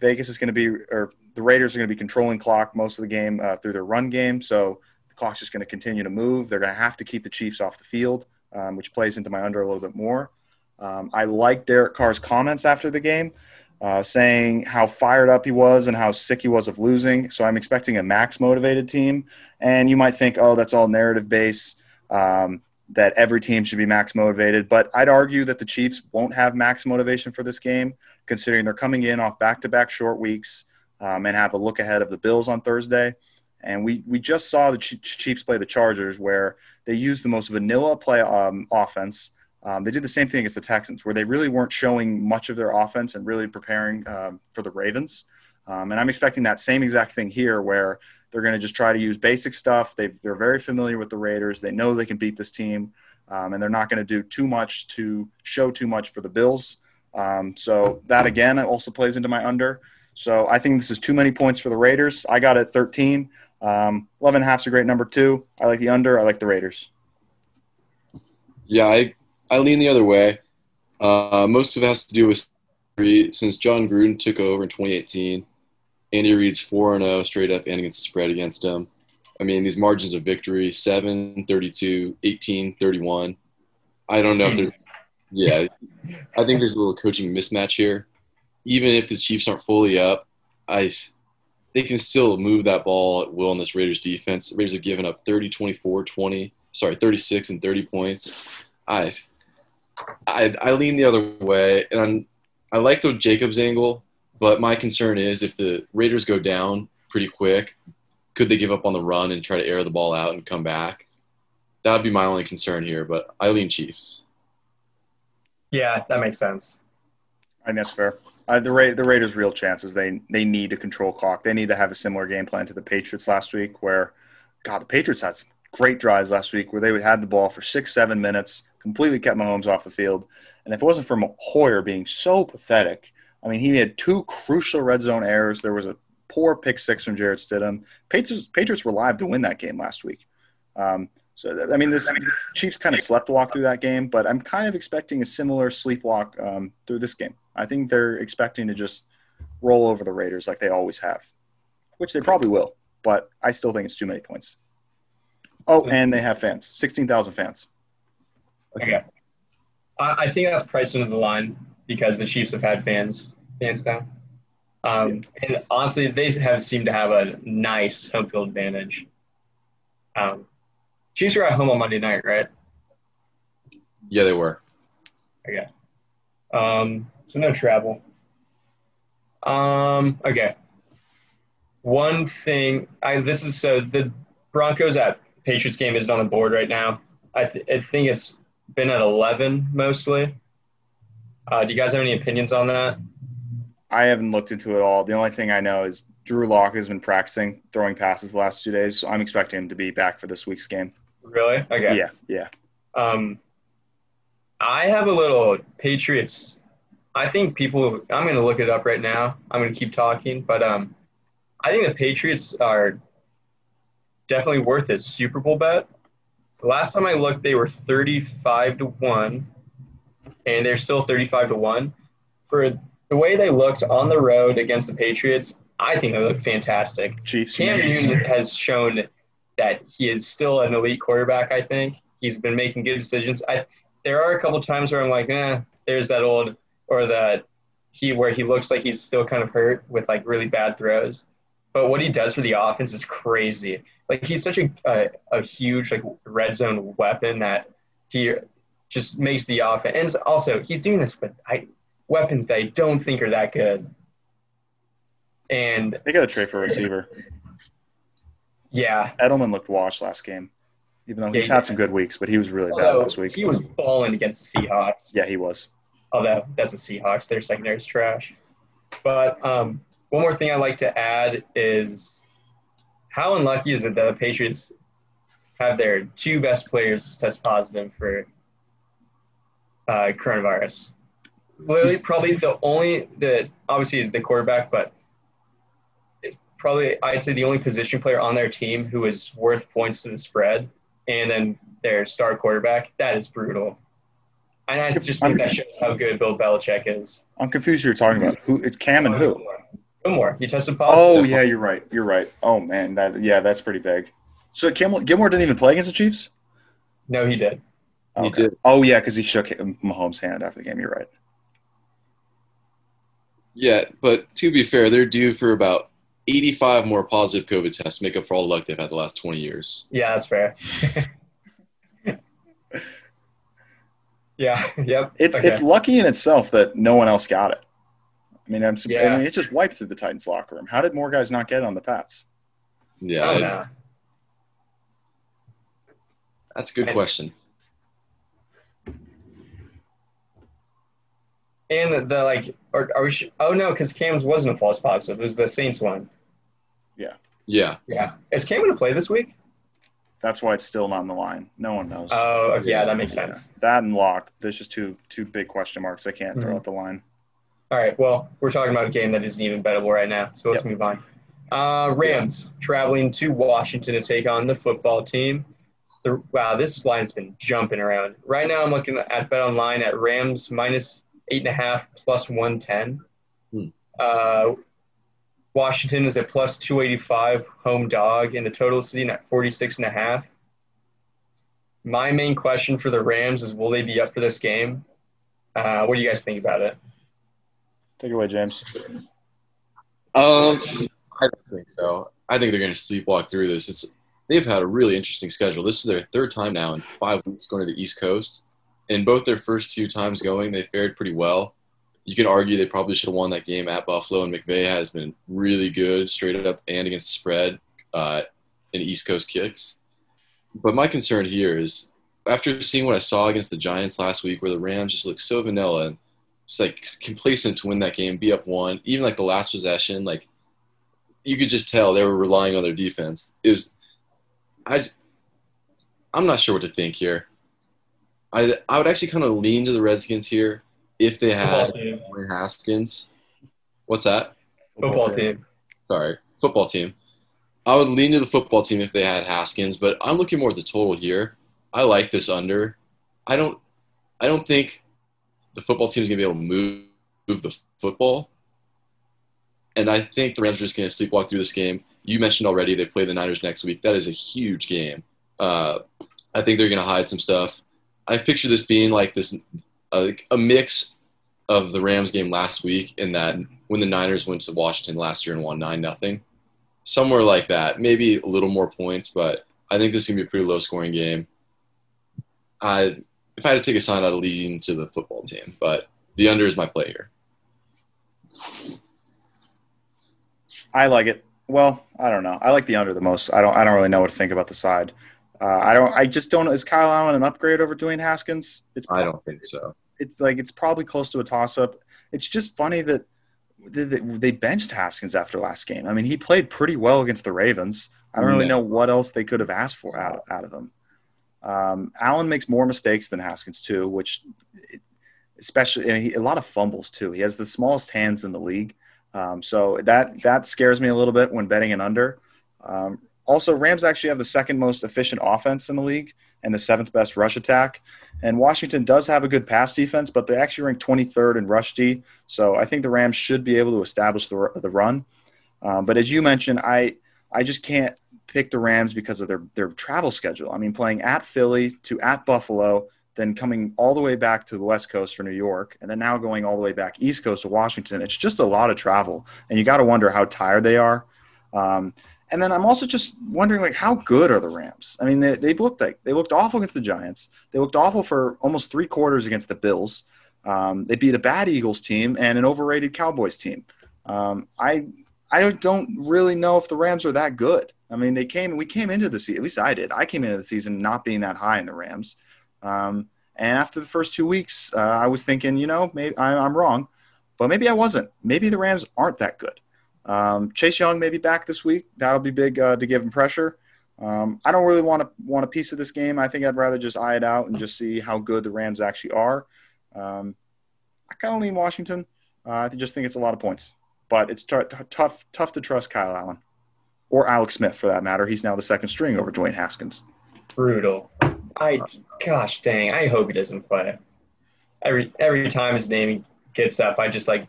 Speaker 2: Vegas is going to be, or the Raiders are going to be controlling clock most of the game uh, through their run game. So clock's just going to continue to move. They're going to have to keep the Chiefs off the field, um, which plays into my under a little bit more. Um, I like Derek Carr's comments after the game uh, saying how fired up he was and how sick he was of losing. So I'm expecting a max motivated team. And you might think, oh, that's all narrative based, um, that every team should be max motivated. But I'd argue that the Chiefs won't have max motivation for this game, considering they're coming in off back to back short weeks um, and have a look ahead of the Bills on Thursday. And we, we just saw the Chiefs play the Chargers, where they used the most vanilla play um, offense um, they did the same thing against the Texans, where they really weren't showing much of their offense and really preparing um, for the Ravens. Um, and I'm expecting that same exact thing here, where they're going to just try to use basic stuff. they are very familiar with the Raiders. They know they can beat this team, um, and they're not going to do too much to show too much for the Bills. Um, so that again also plays into my under. So I think this is too many points for the Raiders. I got it 13. Um, 11 half's a great number too. I like the under. I like the Raiders.
Speaker 3: Yeah, I I lean the other way. Uh, most of it has to do with since Jon Gruden took over in 2018. Andy Reid's 4 0 straight up and against the spread against him. I mean, these margins of victory 7 32, 18 31. I don't know if there's, [CLEARS THROAT] yeah, I think there's a little coaching mismatch here. Even if the Chiefs aren't fully up, I, they can still move that ball at will in this Raiders defense. Raiders have given up 30, 24, 20, sorry, 36 and 30 points. I I, I lean the other way, and I'm, I like the Jacobs angle, but my concern is if the Raiders go down pretty quick, could they give up on the run and try to air the ball out and come back? That would be my only concern here, but I lean Chiefs.
Speaker 1: Yeah, that makes sense.
Speaker 2: I think that's fair. Uh, the Ra- the Raiders' real chances they they need to control clock. They need to have a similar game plan to the Patriots last week, where God, the Patriots had some great drives last week where they had the ball for six, seven minutes, completely kept Mahomes off the field. And if it wasn't for Hoyer being so pathetic, I mean, he had two crucial red zone errors. There was a poor pick six from Jarrett Stidham. Patriots, Patriots were live to win that game last week. Um, so, I mean, this Chiefs kind of slept walk through that game, but I'm kind of expecting a similar sleepwalk um, through this game. I think they're expecting to just roll over the Raiders like they always have, which they probably will, but I still think it's too many points. Oh, and they have fans, sixteen thousand fans.
Speaker 1: Okay, I think that's priced into the line because the Chiefs have had fans fans down. Um, and honestly, they have seemed to have a nice home field advantage. Um, Chiefs were at home on Monday night, right?
Speaker 3: Yeah, they were.
Speaker 1: Okay. Um, so no travel. Um, okay. One thing, I this is so the Broncos at Patriots game isn't on the board right now. I, th- I think it's been at 11 mostly. Uh, do you guys have any opinions on that?
Speaker 2: I haven't looked into it all. The only thing I know is Drew Lock has been practicing throwing passes the last two days, so I'm expecting him to be back for this week's game.
Speaker 1: Really? Okay.
Speaker 2: Yeah, yeah.
Speaker 1: Um, I have a little Patriots. I think people. I'm going to look it up right now. I'm going to keep talking, but um, I think the Patriots are definitely worth a Super Bowl bet. The last time I looked, they were 35 to one, and they're still 35 to one. For the way they looked on the road against the Patriots, I think they look fantastic.
Speaker 2: Chiefs.
Speaker 1: Cam Newton has shown that he is still an elite quarterback. I think he's been making good decisions. I there are a couple times where I'm like, eh, there's that old or that he where he looks like he's still kind of hurt with like really bad throws. But what he does for the offense is crazy. Like he's such a a, a huge like red zone weapon that he just makes the offense. And also, he's doing this with I, weapons that I don't think are that good. And
Speaker 2: They got to trade for a receiver.
Speaker 1: Yeah,
Speaker 2: Edelman looked washed last game, even though he's
Speaker 1: Yeah,
Speaker 2: had some good weeks, but he was really bad last week.
Speaker 1: he was balling against the Seahawks.
Speaker 2: Yeah, he was.
Speaker 1: although that's the Seahawks. Their secondary is trash. But um, one more thing I'd like to add is how unlucky is it that the Patriots have their two best players test positive for uh, coronavirus? Literally, probably the only the obviously the quarterback, but probably I'd say the only position player on their team who is worth points to the spread, and then their star quarterback. That is brutal. And I just think that shows how good Bill Belichick is.
Speaker 2: I'm confused who you're talking about. Who? It's Cam and who?
Speaker 1: Gilmore. He tested
Speaker 2: oh,
Speaker 1: positive.
Speaker 2: Oh yeah, you're right. You're right. Oh man, that yeah, that's pretty big. So Gilmore, Gilmore didn't even play against the Chiefs.
Speaker 1: No, he did.
Speaker 3: He did.
Speaker 2: Oh yeah, because he shook Mahomes' hand after the game. You're right.
Speaker 3: Yeah, but to be fair, they're due for about 85 more positive COVID tests make up for all the luck they've had the last 20 years.
Speaker 1: Yeah, that's fair. [LAUGHS] yeah. Yep.
Speaker 2: It's
Speaker 1: Okay.
Speaker 2: it's lucky in itself that no one else got it. I mean, I'm,
Speaker 1: Yeah.
Speaker 2: I mean, it just wiped through the Titans locker room. How did more guys not get it on the Pats?
Speaker 3: Yeah, oh,
Speaker 1: I don't
Speaker 3: I-
Speaker 1: know.
Speaker 3: that's a good
Speaker 1: I-
Speaker 3: question.
Speaker 1: And the like, are, are we? Sh- oh no, because Cam's wasn't a false positive. It was the Saints one.
Speaker 3: Yeah,
Speaker 1: Yeah. Is Cam going to play this week?
Speaker 2: That's why it's still not on the line. No one knows.
Speaker 1: Oh, okay, yeah,
Speaker 3: Yeah.
Speaker 1: that makes
Speaker 2: Yeah.
Speaker 1: sense.
Speaker 2: That and lock. There's just two two big question marks. I can't throw
Speaker 1: Mhm.
Speaker 2: out the line.
Speaker 1: All right. Well, we're talking about a game that isn't even bettable right now, so let's move on. Uh, Rams traveling to Washington to take on the football team. The, wow, this line's been jumping around. Right now, I'm looking at Bet Online at Rams minus eight and a half plus one ten.
Speaker 3: Hmm.
Speaker 1: Uh, Washington is a plus two eighty five home dog, and the total is sitting at 46 and a half. My main question for the Rams is, will they be up for this game? Uh, what do you guys think about it?
Speaker 2: Take it away, James.
Speaker 3: Um, I don't think so. I think they're going to sleepwalk through this. It's they've had a really interesting schedule. This is their third time now in five weeks going to the East Coast. And both their first two times going, they fared pretty well. You can argue they probably should have won that game at Buffalo, and McVay has been really good straight up and against the spread uh, in East Coast kicks. But my concern here is after seeing what I saw against the Giants last week, where the Rams just looked so vanilla it's like complacent to win that game, be up one, even like the last possession, like you could just tell they were relying on their defense. It was, I, I'm not sure what to think here. I I would actually kind of lean to the Redskins here if they had
Speaker 1: team.
Speaker 3: Dwayne Haskins. What's that?
Speaker 1: Football team.
Speaker 3: Sorry, football team. I would lean to the football team if they had Haskins, but I'm looking more at the total here. I like this under. I don't. I don't think the football team is going to be able to move, move the football. And I think the Rams are just going to sleepwalk through this game. You mentioned already they play the Niners next week. That is a huge game. Uh, I think they're going to hide some stuff. I picture this being like this, uh, a mix of the Rams game last week in that when the Niners went to Washington last year and won nine nothing, somewhere like that. Maybe a little more points, but I think this is gonna be a pretty low scoring game. I if I had to take a sign, I'd lean to the football team, but the under is my play here.
Speaker 2: I like it. Well, I don't know. I like the under the most. I don't. I don't really know what to think about the side. Uh, I don't. I just don't. Is Kyle Allen an upgrade over Dwayne Haskins? It's.
Speaker 3: I don't think so.
Speaker 2: It's like it's probably close to a toss up. It's just funny that they, they benched Haskins after last game. I mean, he played pretty well against the Ravens. I don't really know what else they could have asked for out, out of him. Um, Allen makes more mistakes than Haskins too, which especially and he, a lot of fumbles too. He has the smallest hands in the league, um, so that that scares me a little bit when betting an under. Um, also, Rams actually have the second most efficient offense in the league and the seventh best rush attack. And Washington does have a good pass defense, but they actually rank 23rd in rush D. So I think the Rams should be able to establish the, the run. Um, but as you mentioned, I I just can't pick the Rams because of their their travel schedule. I mean, playing at Philly to at Buffalo, then coming all the way back to the West Coast for New York, and then now going all the way back East Coast to Washington. It's just a lot of travel, and you got to wonder how tired they are. Um, and then I'm also just wondering, like, how good are the Rams? I mean, they, they looked like they looked awful against the Giants. They looked awful for almost three quarters against the Bills. Um, they beat a bad Eagles team and an overrated Cowboys team. Um, I I don't really know if the Rams are that good. I mean, they came we came into the season. At least I did. I came into the season not being that high in the Rams. Um, and after the first two weeks, uh, I was thinking, you know, maybe I, I'm wrong, but maybe I wasn't. Maybe the Rams aren't that good. Um, Chase Young may be back this week. That'll be big uh, to give him pressure. Um, I don't really want to want a piece of this game. I think I'd rather just eye it out and just see how good the Rams actually are. Um, I kind of lean Washington. Uh, I just think it's a lot of points, but it's t- t- tough tough to trust Kyle Allen or Alex Smith for that matter. He's now the second string over Dwayne Haskins.
Speaker 1: Brutal. I gosh dang, I hope he doesn't play. Every every time his name gets up, I just like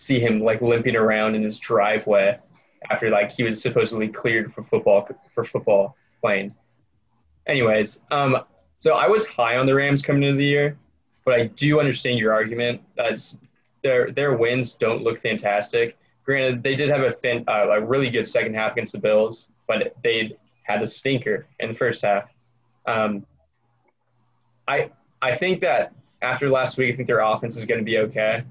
Speaker 1: see him like limping around in his driveway after like he was supposedly cleared for football for football playing. Anyways, um, so I was high on the Rams coming into the year, but I do understand your argument that their their wins don't look fantastic. Granted, they did have a fin, uh, a really good second half against the Bills, but they had a stinker in the first half. Um, I I think that after last week, I think their offense is going to be okay.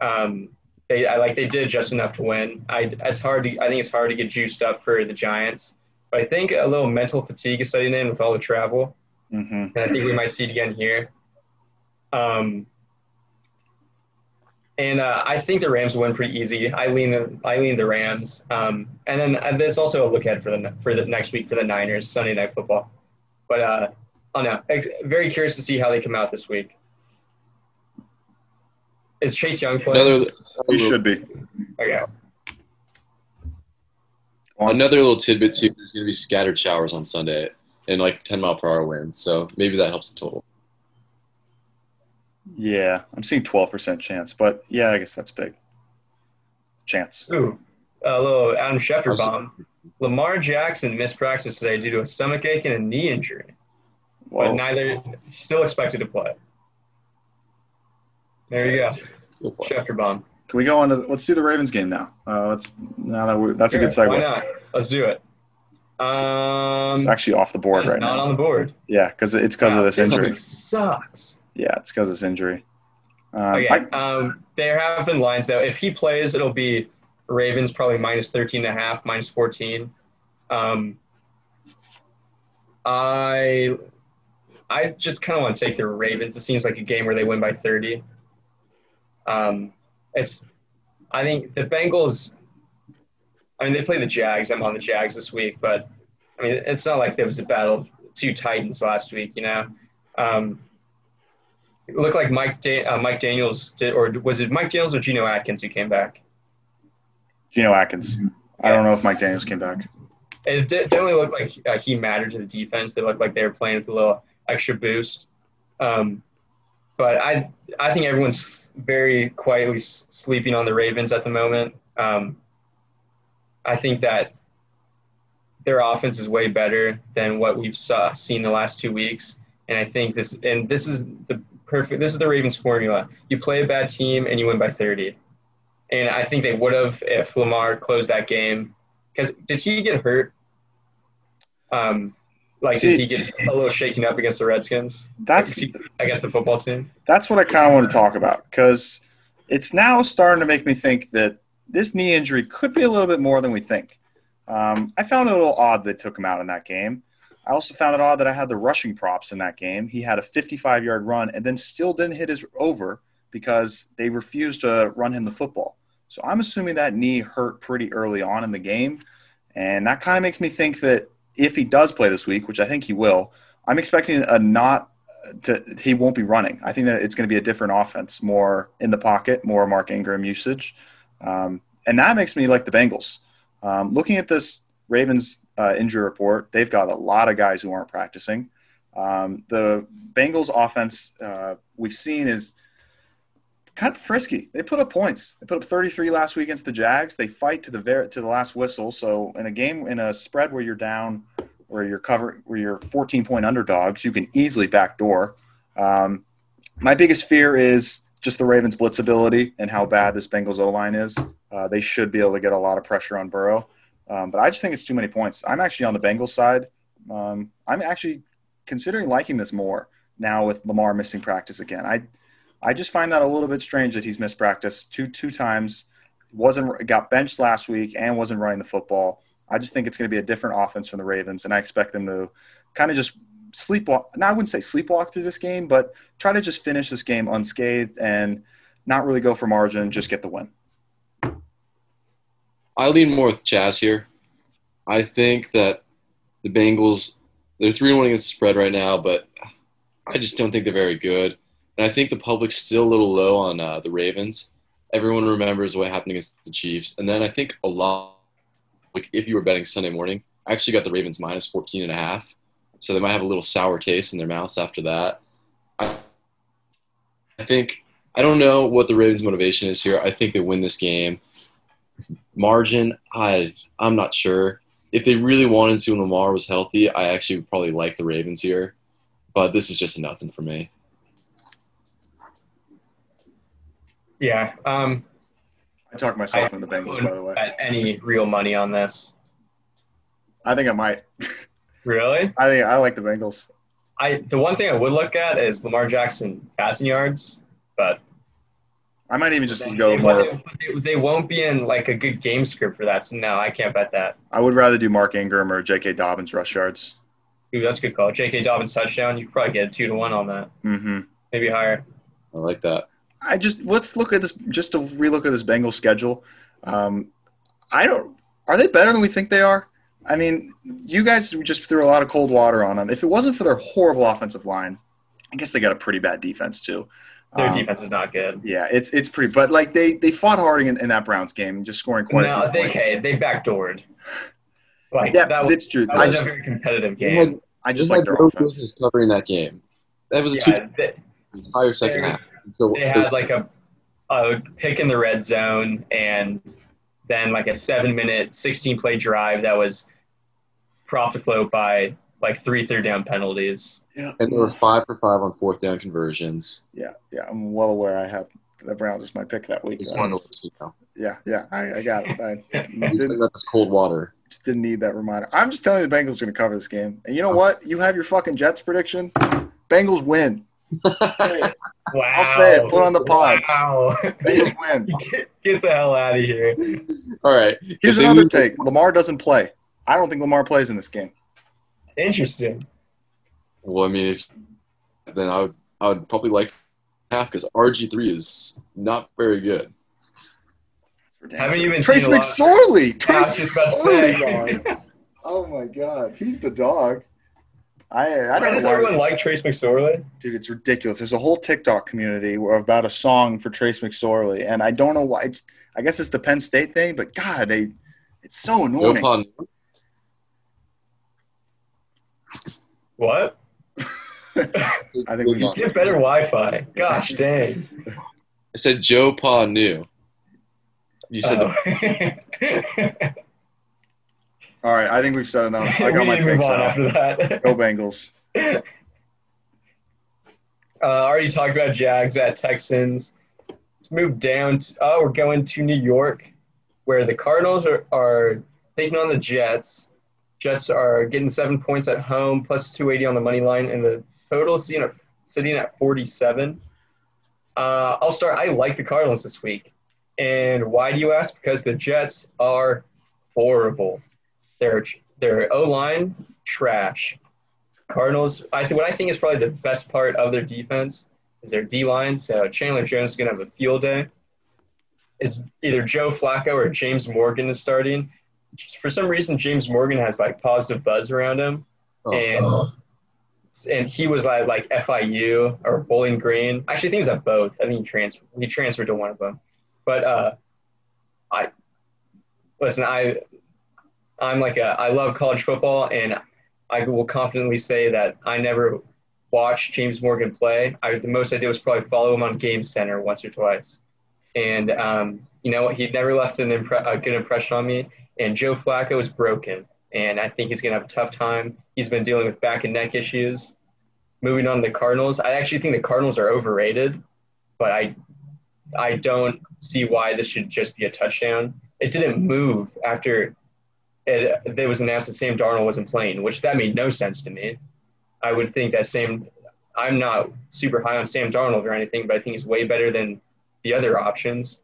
Speaker 1: Um, they I like they did just enough to win. I it's hard to I think it's hard to get juiced up for the Giants, but I think a little mental fatigue is setting in with all the travel, mm-hmm. and I think we might see it again here. Um, and uh, I think the Rams win pretty easy. I lean the I lean the Rams. Um, and then uh, there's also a look ahead for the for the next week for the Niners Sunday Night Football. But uh, oh no, very curious to see how they come out this week. Is Chase Young playing?
Speaker 2: Another, he should be.
Speaker 1: Okay.
Speaker 3: Another little tidbit too. There's going to be scattered showers on Sunday and like 10 mile per hour winds, so maybe that helps the total.
Speaker 2: Yeah, I'm seeing 12% chance, but yeah, I guess that's big. Chance.
Speaker 1: Ooh, a little Adam Schefter bomb. Lamar Jackson missed practice today due to a stomach ache and a knee injury, Whoa. but neither still expected to play. There you go. Schefter bomb.
Speaker 2: Can we go on to let's do the Ravens game now? Uh, let's now that we that's sure, a good segue.
Speaker 1: Why not? Let's do it. Um,
Speaker 2: it's actually off the board right
Speaker 1: not
Speaker 2: now.
Speaker 1: Not on the board.
Speaker 2: Yeah, because it's because yeah, of this injury.
Speaker 1: Sucks.
Speaker 2: Yeah, it's because of this injury.
Speaker 1: Um, okay. I, um, there have been lines though. If he plays, it'll be Ravens probably minus 13 and a half, minus 14. Um, I I just kind of want to take the Ravens. It seems like a game where they win by 30. Um, it's, I think the Bengals. I mean, they play the Jags. I'm on the Jags this week, but I mean, it's not like there was a battle two Titans last week. You know, um, it looked like Mike da- uh, Mike Daniels did, or was it Mike Daniels or Geno Atkins who came back?
Speaker 2: Geno Atkins. I don't know if Mike Daniels came back.
Speaker 1: It definitely looked like uh, he mattered to the defense. They looked like they were playing with a little extra boost. Um, but I I think everyone's very quietly sleeping on the Ravens at the moment. Um, I think that their offense is way better than what we've saw, seen the last two weeks, and I think this and this is the perfect. This is the Ravens formula. You play a bad team and you win by 30, and I think they would have if Lamar closed that game. Because did he get hurt? Um, like, See, did he get a little shaken up against the Redskins?
Speaker 2: That's
Speaker 1: against the football team.
Speaker 2: That's what I kind of want to talk about because it's now starting to make me think that this knee injury could be a little bit more than we think. Um, I found it a little odd they took him out in that game. I also found it odd that I had the rushing props in that game. He had a 55 yard run and then still didn't hit his over because they refused to run him the football. So I'm assuming that knee hurt pretty early on in the game. And that kind of makes me think that if he does play this week, which I think he will, I'm expecting a not to he won't be running. I think that it's going to be a different offense, more in the pocket, more Mark Ingram usage, um, and that makes me like the Bengals. Um, looking at this Ravens uh, injury report, they've got a lot of guys who aren't practicing. Um, the Bengals offense uh, we've seen is kind of frisky. They put up points. They put up 33 last week against the Jags. They fight to the ver- to the last whistle. So in a game in a spread where you're down where you're cover where you're 14 point underdogs, you can easily backdoor. Um, my biggest fear is just the Ravens' blitz ability and how bad this Bengals O line is. Uh, they should be able to get a lot of pressure on Burrow, um, but I just think it's too many points. I'm actually on the Bengals side. Um, I'm actually considering liking this more now with Lamar missing practice again. I I just find that a little bit strange that he's missed practice two two times. wasn't got benched last week and wasn't running the football. I just think it's going to be a different offense from the Ravens, and I expect them to kind of just sleepwalk. Now I wouldn't say sleepwalk through this game, but try to just finish this game unscathed and not really go for margin, just get the win.
Speaker 3: I lean more with Chaz here. I think that the Bengals they're three one against the spread right now, but I just don't think they're very good. And I think the public's still a little low on uh, the Ravens. Everyone remembers what happened against the Chiefs, and then I think a lot like if you were betting Sunday morning, I actually got the Ravens minus 14 and a half. So they might have a little sour taste in their mouths after that. I, I think I don't know what the Ravens' motivation is here. I think they win this game. Margin, I I'm not sure. If they really wanted to and Lamar was healthy, I actually would probably like the Ravens here. But this is just nothing for me.
Speaker 1: Yeah. Um,
Speaker 2: I talked myself in the Bengals, by the way.
Speaker 1: Bet any real money on this?
Speaker 2: I think I might.
Speaker 1: Really?
Speaker 2: I think I like the Bengals.
Speaker 1: I the one thing I would look at is Lamar Jackson passing yards, but
Speaker 2: I might even just
Speaker 1: they,
Speaker 2: go
Speaker 1: they,
Speaker 2: more.
Speaker 1: they, they won't be in like a good game script for that. So no, I can't bet that.
Speaker 2: I would rather do Mark Ingram or J.K. Dobbins rush yards.
Speaker 1: Ooh, that's a good call. J.K. Dobbins touchdown. You could probably get a two to one on that.
Speaker 2: Mm-hmm.
Speaker 1: Maybe higher.
Speaker 3: I like that.
Speaker 2: I just let's look at this just to relook at this Bengals schedule. Um, I don't. Are they better than we think they are? I mean, you guys just threw a lot of cold water on them. If it wasn't for their horrible offensive line, I guess they got a pretty bad defense too.
Speaker 1: Their
Speaker 2: Um,
Speaker 1: defense is not good.
Speaker 2: Yeah, it's it's pretty. But like they they fought hard in, in that Browns game, just scoring quite a
Speaker 1: No,
Speaker 2: few
Speaker 1: they
Speaker 2: points.
Speaker 1: okay, they backdoored. Like
Speaker 2: yeah,
Speaker 1: that was,
Speaker 2: it's true.
Speaker 1: that
Speaker 2: I
Speaker 1: was
Speaker 2: just
Speaker 1: a very competitive game.
Speaker 3: had,
Speaker 2: I just like their
Speaker 3: no
Speaker 2: offense.
Speaker 3: business covering that game. That was a two
Speaker 1: Yeah, they,
Speaker 3: entire second
Speaker 1: they-
Speaker 3: half. So
Speaker 1: they had like a, a pick in the red zone and then like a seven minute, 16 play drive that was prop to float by like three third down penalties.
Speaker 2: Yeah,
Speaker 3: and they were five for five on fourth down conversions.
Speaker 2: yeah, yeah. I'm well aware. I have the Browns as my pick that week.
Speaker 3: Just wanted you know.
Speaker 2: Yeah, yeah. I, I got it. I [LAUGHS] didn't,
Speaker 3: took that cold water.
Speaker 2: just didn't need that reminder. I'm just telling you, the Bengals are going to cover this game. And you know uh-huh. what? You have your fucking Jets prediction. Bengals win. [LAUGHS]
Speaker 1: Wow.
Speaker 2: I'll say it. Put on the pod.
Speaker 1: Wow.
Speaker 2: Bengals win. [LAUGHS]
Speaker 1: get, get the hell out of here.
Speaker 3: All right.
Speaker 2: Here's
Speaker 3: If they
Speaker 2: another
Speaker 3: lose-
Speaker 2: take. Lamar doesn't play. I don't think Lamar plays in this game.
Speaker 1: Interesting.
Speaker 3: Well, I mean, if then I would I would probably like half because RG three is not very good.
Speaker 1: Haven't you been
Speaker 2: Trace
Speaker 1: seeing a lot-
Speaker 2: McSorley? Trace
Speaker 1: just
Speaker 2: McSorley, [LAUGHS] Oh my god, he's the dog. I I
Speaker 1: Why
Speaker 2: don't
Speaker 1: does
Speaker 2: know why,
Speaker 1: everyone like Trace McSorley?
Speaker 2: dude. It's ridiculous. There's a whole TikTok community about a song for Trace McSorley, and I don't know why. It's, I guess it's the Penn State thing, but God, they it's so
Speaker 3: Joe
Speaker 2: annoying.
Speaker 3: Pon-
Speaker 1: What? [LAUGHS]
Speaker 2: I think we lost.
Speaker 1: Get better Wi-Fi. Gosh [LAUGHS] dang.
Speaker 3: I said Joe Pa knew. You said
Speaker 1: Oh. [LAUGHS]
Speaker 2: All right, I think we've said enough. I [LAUGHS] got my takes
Speaker 1: on
Speaker 2: out.
Speaker 1: after that.
Speaker 2: Go Bengals. [LAUGHS]
Speaker 1: Uh, already talked about Jags at Texans. Let's move down. To, oh, we're going to New York, where the Cardinals are, are taking on the Jets. Jets are getting seven points at home, plus 280 on the money line, and the total is sitting at, sitting at 47. Uh, I'll start. I like the Cardinals this week. And why do you ask? Because the Jets are horrible. Their their O line trash. Cardinals. I think what I think is probably the best part of their defense is their D line. So Chandler Jones is gonna have a field day. is either Joe Flacco or James Morgan is starting. For some reason, James Morgan has like positive buzz around him,
Speaker 3: Oh,
Speaker 1: and and he was at like FIU or Bowling Green. Actually, I think he was at both. I think he transferred. He transferred to one of them. But uh, I listen. I I'm like a I love college football, and I will confidently say that I never watched James Morgan play. I, the most I did was probably follow him on Game Center once or twice, and um, you know he never left an impre- a good impression on me. And Joe Flacco is broken, and I think he's gonna have a tough time. He's been dealing with back and neck issues. Moving on to the Cardinals, I actually think the Cardinals are overrated, but I I don't see why this should just be a touchdown. It didn't move after it, it was announced that Sam Darnold wasn't playing, which that made no sense to me. I would think that Sam, I'm not super high on Sam Darnold or anything, but I think he's way better than the other options.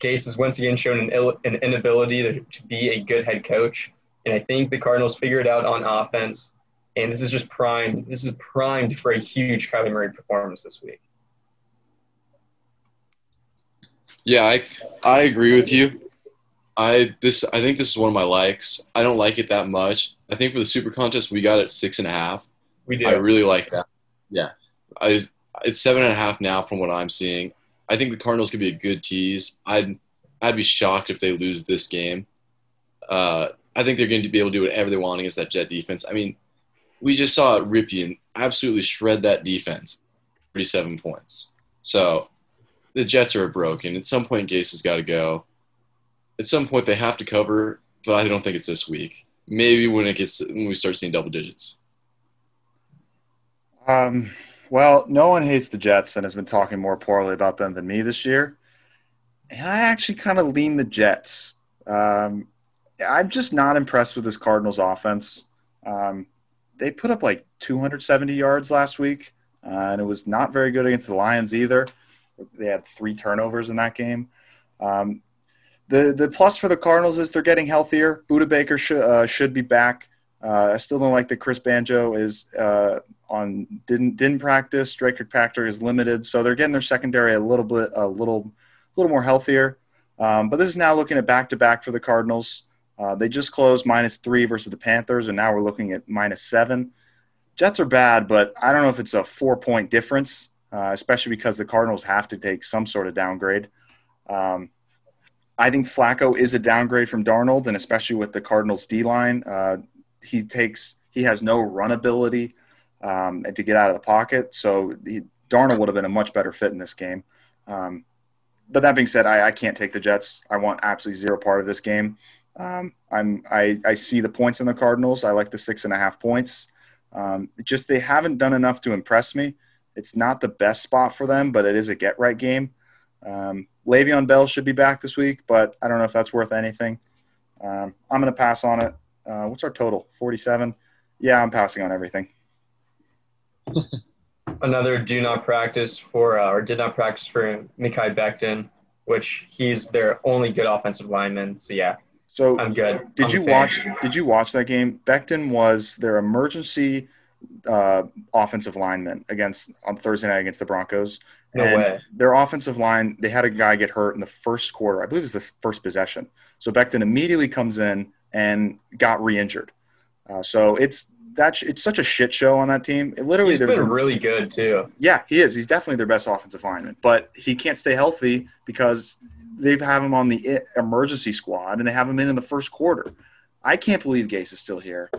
Speaker 1: Gase has once again shown an, Ill, an inability to, to be a good head coach, and I think the Cardinals figured out on offense. And this is just primed. This is primed for a huge Kyler Murray performance this week.
Speaker 3: Yeah, I I agree with you. I this I think this is one of my likes. I don't like it that much. I think for the super contest we got it six and a half.
Speaker 1: We do.
Speaker 3: I really like that. Yeah, I, it's seven and a half now from what I'm seeing. I think the Cardinals could be a good tease. I'd I'd be shocked if they lose this game. Uh, I think they're going to be able to do whatever they want against that Jet defense. I mean, we just saw Rypien absolutely shred that defense, 37 points. So the Jets are broken. At some point, Gase has got to go. At some point, they have to cover, but I don't think it's this week. Maybe when it gets when we start seeing double digits.
Speaker 2: Um, well, no one hates the Jets and has been talking more poorly about them than me this year. And I actually kind of lean the Jets. Um, I'm just not impressed with this Cardinals offense. Um, they put up like 270 yards last week, uh, and it was not very good against the Lions either. They had three turnovers in that game. Um, the the plus for the Cardinals is they're getting healthier. Budda Baker sh- uh, should be back. Uh, I still don't like that Chris Banjo is uh, on didn't didn't practice. Dre Kirkpatrick is limited, so they're getting their secondary a little bit a little a little more healthier. Um, but this is now looking at back to back for the Cardinals. Uh, they just closed minus three versus the Panthers, and now we're looking at minus seven. Jets are bad, but I don't know if it's a four point difference, uh, especially because the Cardinals have to take some sort of downgrade. Um, I think Flacco is a downgrade from Darnold, and especially with the Cardinals D line, uh, he takes he has no run ability um, to get out of the pocket. So he, Darnold would have been a much better fit in this game. Um, but that being said, I, I, can't take the Jets. I want absolutely zero part of this game. Um, I'm I, I see the points in the Cardinals. I like the six and a half points. Um, just they haven't done enough to impress me. It's not the best spot for them, but it is a get right game. Um, Le'Veon Bell should be back this week, but I don't know if that's worth anything. Um, I'm going to pass on it. Uh, what's our total? 47. Yeah, I'm passing on everything. [LAUGHS]
Speaker 1: Another do not practice for, uh, or did not practice for Mekhi Becton, which he's their only good offensive lineman. So yeah,
Speaker 2: so
Speaker 1: I'm good.
Speaker 2: Did
Speaker 1: I'm
Speaker 2: you watch? Did you watch that game? Becton was their emergency uh, offensive lineman against on Thursday night against the Broncos.
Speaker 1: No
Speaker 2: and
Speaker 1: way.
Speaker 2: Their offensive line, they had a guy get hurt in the first quarter. I believe it was the first possession. So Becton immediately comes in and got re-injured. Uh, so it's that it's such a shit show on that team. It literally,
Speaker 1: He's
Speaker 2: there's
Speaker 1: been
Speaker 2: a-
Speaker 1: really good too.
Speaker 2: yeah, he is. He's definitely their best offensive lineman, but he can't stay healthy because they have have him on the emergency squad and they have him in in the first quarter. I can't believe Gase is still here.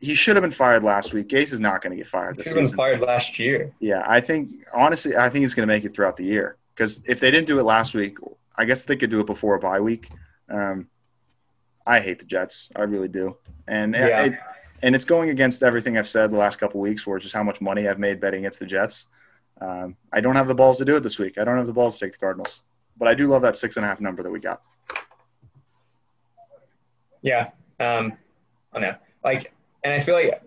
Speaker 2: He should have been fired last week. Gase is not going to get fired this
Speaker 1: should have been
Speaker 2: season.
Speaker 1: fired last year.
Speaker 2: Yeah, I think honestly, I think he's going to make it throughout the year because if they didn't do it last week, I guess they could do it before a bye week. Um, I hate the Jets. I really do, and
Speaker 1: Yeah.
Speaker 2: it, and it's going against everything I've said the last couple weeks, which is how much money I've made betting against the Jets. Um, I don't have the balls to do it this week. I don't have the balls to take the Cardinals, but I do love that six and a half number that we got.
Speaker 1: Yeah. Um, I know. Like, and I feel like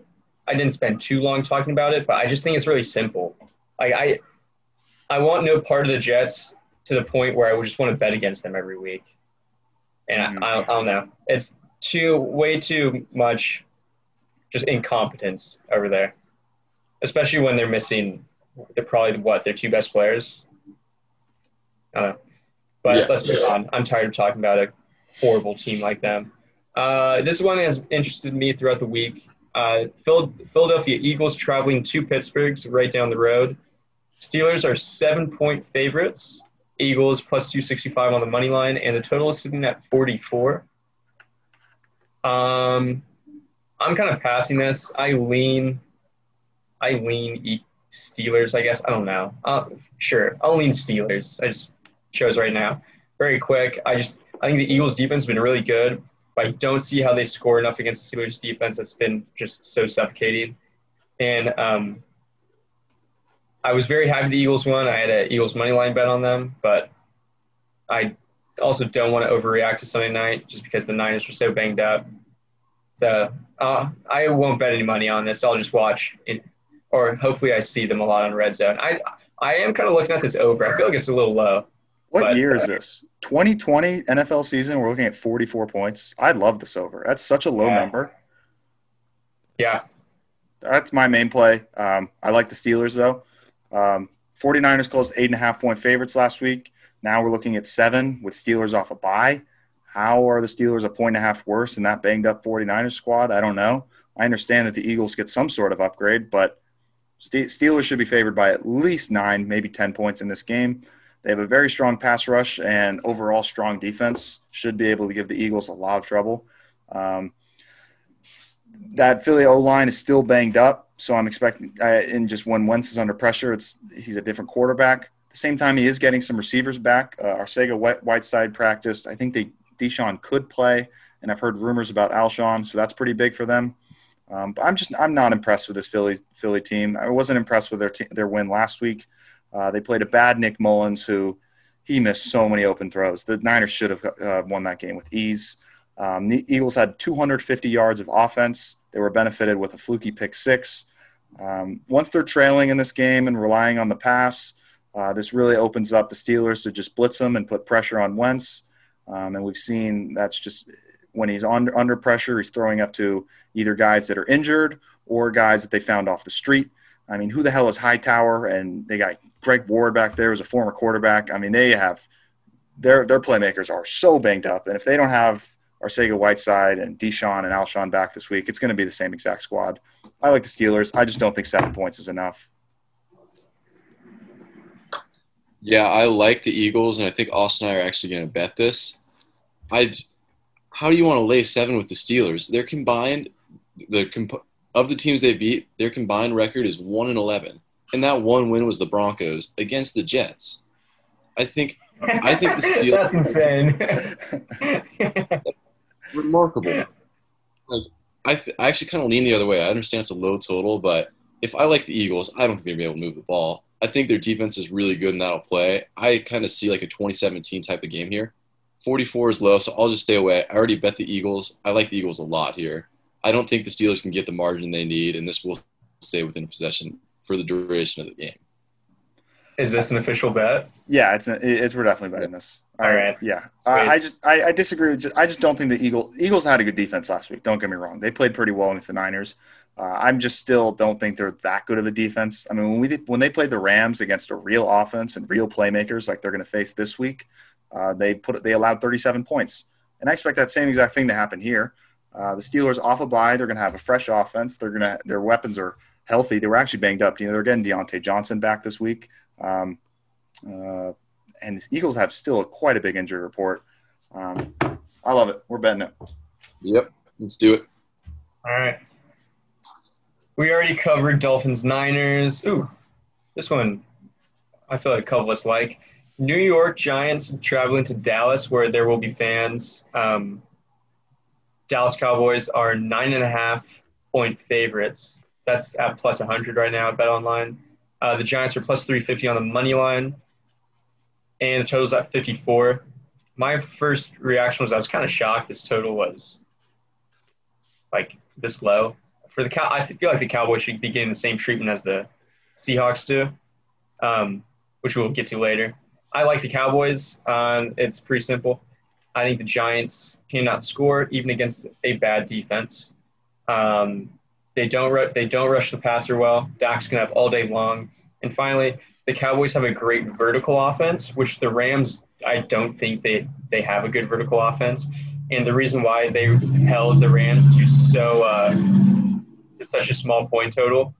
Speaker 1: I didn't spend too long talking about it, but I just think it's really simple. Like, I, I want no part of the Jets to the point where I would just want to bet against them every week. And
Speaker 2: Mhm.
Speaker 1: I, I, don't, I don't know. It's too, way too much just incompetence over there, especially when they're missing, they're probably what, their two best players? I don't know. But
Speaker 3: Yeah.
Speaker 1: let's move on. I'm tired of talking about a horrible team like them. Uh, this one has interested me throughout the week. Uh, Phil- Philadelphia Eagles traveling to Pittsburgh's right down the road. Steelers are seven point favorites. Eagles plus 265 on the money line, and the total is sitting at 44. Um, I'm kind of passing this. I lean, I lean E- Steelers. I guess I don't know. Uh, sure, I'll lean Steelers. I just chose right now. Very quick. I just I think the Eagles defense has been really good, but I don't see how they score enough against the Steelers defense. That's been just so suffocating. And um, I was very happy the Eagles won. I had an Eagles money line bet on them, but I also don't want to overreact to Sunday night just because the Niners were so banged up. So uh, I won't bet any money on this. I'll just watch it, or hopefully I see them a lot on Red Zone. I I am kind of looking at this over. I feel like it's a little low.
Speaker 2: What
Speaker 1: But,
Speaker 2: year is
Speaker 1: uh,
Speaker 2: this? 2020 NFL season. We're looking at 44 points. I love this over. That's such a low
Speaker 1: Yeah.
Speaker 2: number.
Speaker 1: Yeah,
Speaker 2: That's my main play. Um, I like the Steelers though. Um, 49ers closed eight and a half point favorites last week. Now we're looking at seven with Steelers off a bye. How are the Steelers a point and a half worse than that banged up 49ers squad? I don't know. I understand that the Eagles get some sort of upgrade, but Steelers should be favored by at least nine, maybe 10 points in this game. They have a very strong pass rush and overall strong defense. Should be able to give the Eagles a lot of trouble. Um, that Philly O line is still banged up, so I'm expecting. Uh, and just when Wentz is under pressure, it's he's a different quarterback. At the same time, he is getting some receivers back. Uh, Arcega White, Whiteside practiced. I think they DeSean could play, and I've heard rumors about Alshon, so that's pretty big for them. Um, but I'm just I'm not impressed with this Philly Philly team. I wasn't impressed with their their win last week. Uh, they played a bad Nick Mullens, who he missed so many open throws. The Niners should have uh, won that game with ease. Um, the Eagles had 250 yards of offense. They were benefited with a fluky pick six. Um, once they're trailing in this game and relying on the pass, uh, this really opens up the Steelers to just blitz them and put pressure on Wentz. Um, and we've seen that's just when he's under, under pressure, he's throwing up to either guys that are injured or guys that they found off the street. I mean, who the hell is Hightower? And they got Greg Ward back there as a former quarterback. I mean, they have their their playmakers are so banged up, and if they don't have Arcega Whiteside and DeSean and Alshon back this week, it's going to be the same exact squad. I like the Steelers. I just don't think seven points is enough.
Speaker 3: Yeah, I like the Eagles, and I think Austin and I are actually going to bet this. I'd how do you want to lay seven with the Steelers? They're combined, the comp- of the teams they beat, their combined record is one and eleven, and that one win was the Broncos against the Jets. I think I think the [LAUGHS] Steel-
Speaker 1: That's insane. [LAUGHS]
Speaker 3: remarkable. Like I, th- I actually kind of lean the other way. I understand it's a low total, but if I like the Eagles, I don't think they're gonna be able to move the ball. I think their defense is really good and that'll play. I kind of see like a 2017 type of game here. 44 is low, so I'll just stay away. I already bet the Eagles. I like the Eagles a lot here. I don't think the Steelers can get the margin they need, and this will stay within possession for the duration of the game.
Speaker 1: Is this an official bet?
Speaker 2: Yeah, it's it's we're definitely betting this. I,
Speaker 1: All right.
Speaker 2: Yeah, I, I just I, I disagree with. Just, I just don't think the Eagles Eagles had a good defense last week. Don't get me wrong; they played pretty well against the Niners. Uh, I'm just still don't think they're that good of a defense. I mean, when we when they played the Rams against a real offense and real playmakers like they're going to face this week, uh, they put they allowed 37 points, and I expect that same exact thing to happen here. Uh, the Steelers off a bye, they're going to have a fresh offense. They're going to their weapons are healthy. They were actually banged up. You know, they're getting Diontae Johnson back this week. Um, uh, and the Eagles have still quite a big injury report. Um, I love it. We're betting it.
Speaker 3: Yep, let's do it.
Speaker 1: All right. We already covered Dolphins Niners. Ooh, this one I feel like a couple of us like. New York Giants traveling to Dallas where there will be fans. Um, Dallas Cowboys are nine and a half point favorites. That's at plus 100 right now at Bet Online. Uh, the Giants are plus 350 on the money line, and the total's at 54. My first reaction was I was kind of shocked this total was like this low. For the cow, I feel like the Cowboys should be getting the same treatment as the Seahawks do, um, which we'll get to later. I like the Cowboys. Um, it's pretty simple. I think the Giants cannot score even against a bad defense. Um, they don't ru- they don't rush the passer well. Dak's gonna have all day long. And finally, the Cowboys have a great vertical offense, which the Rams I don't think they they have a good vertical offense, and the reason why they held the Rams to so uh, to such a small point total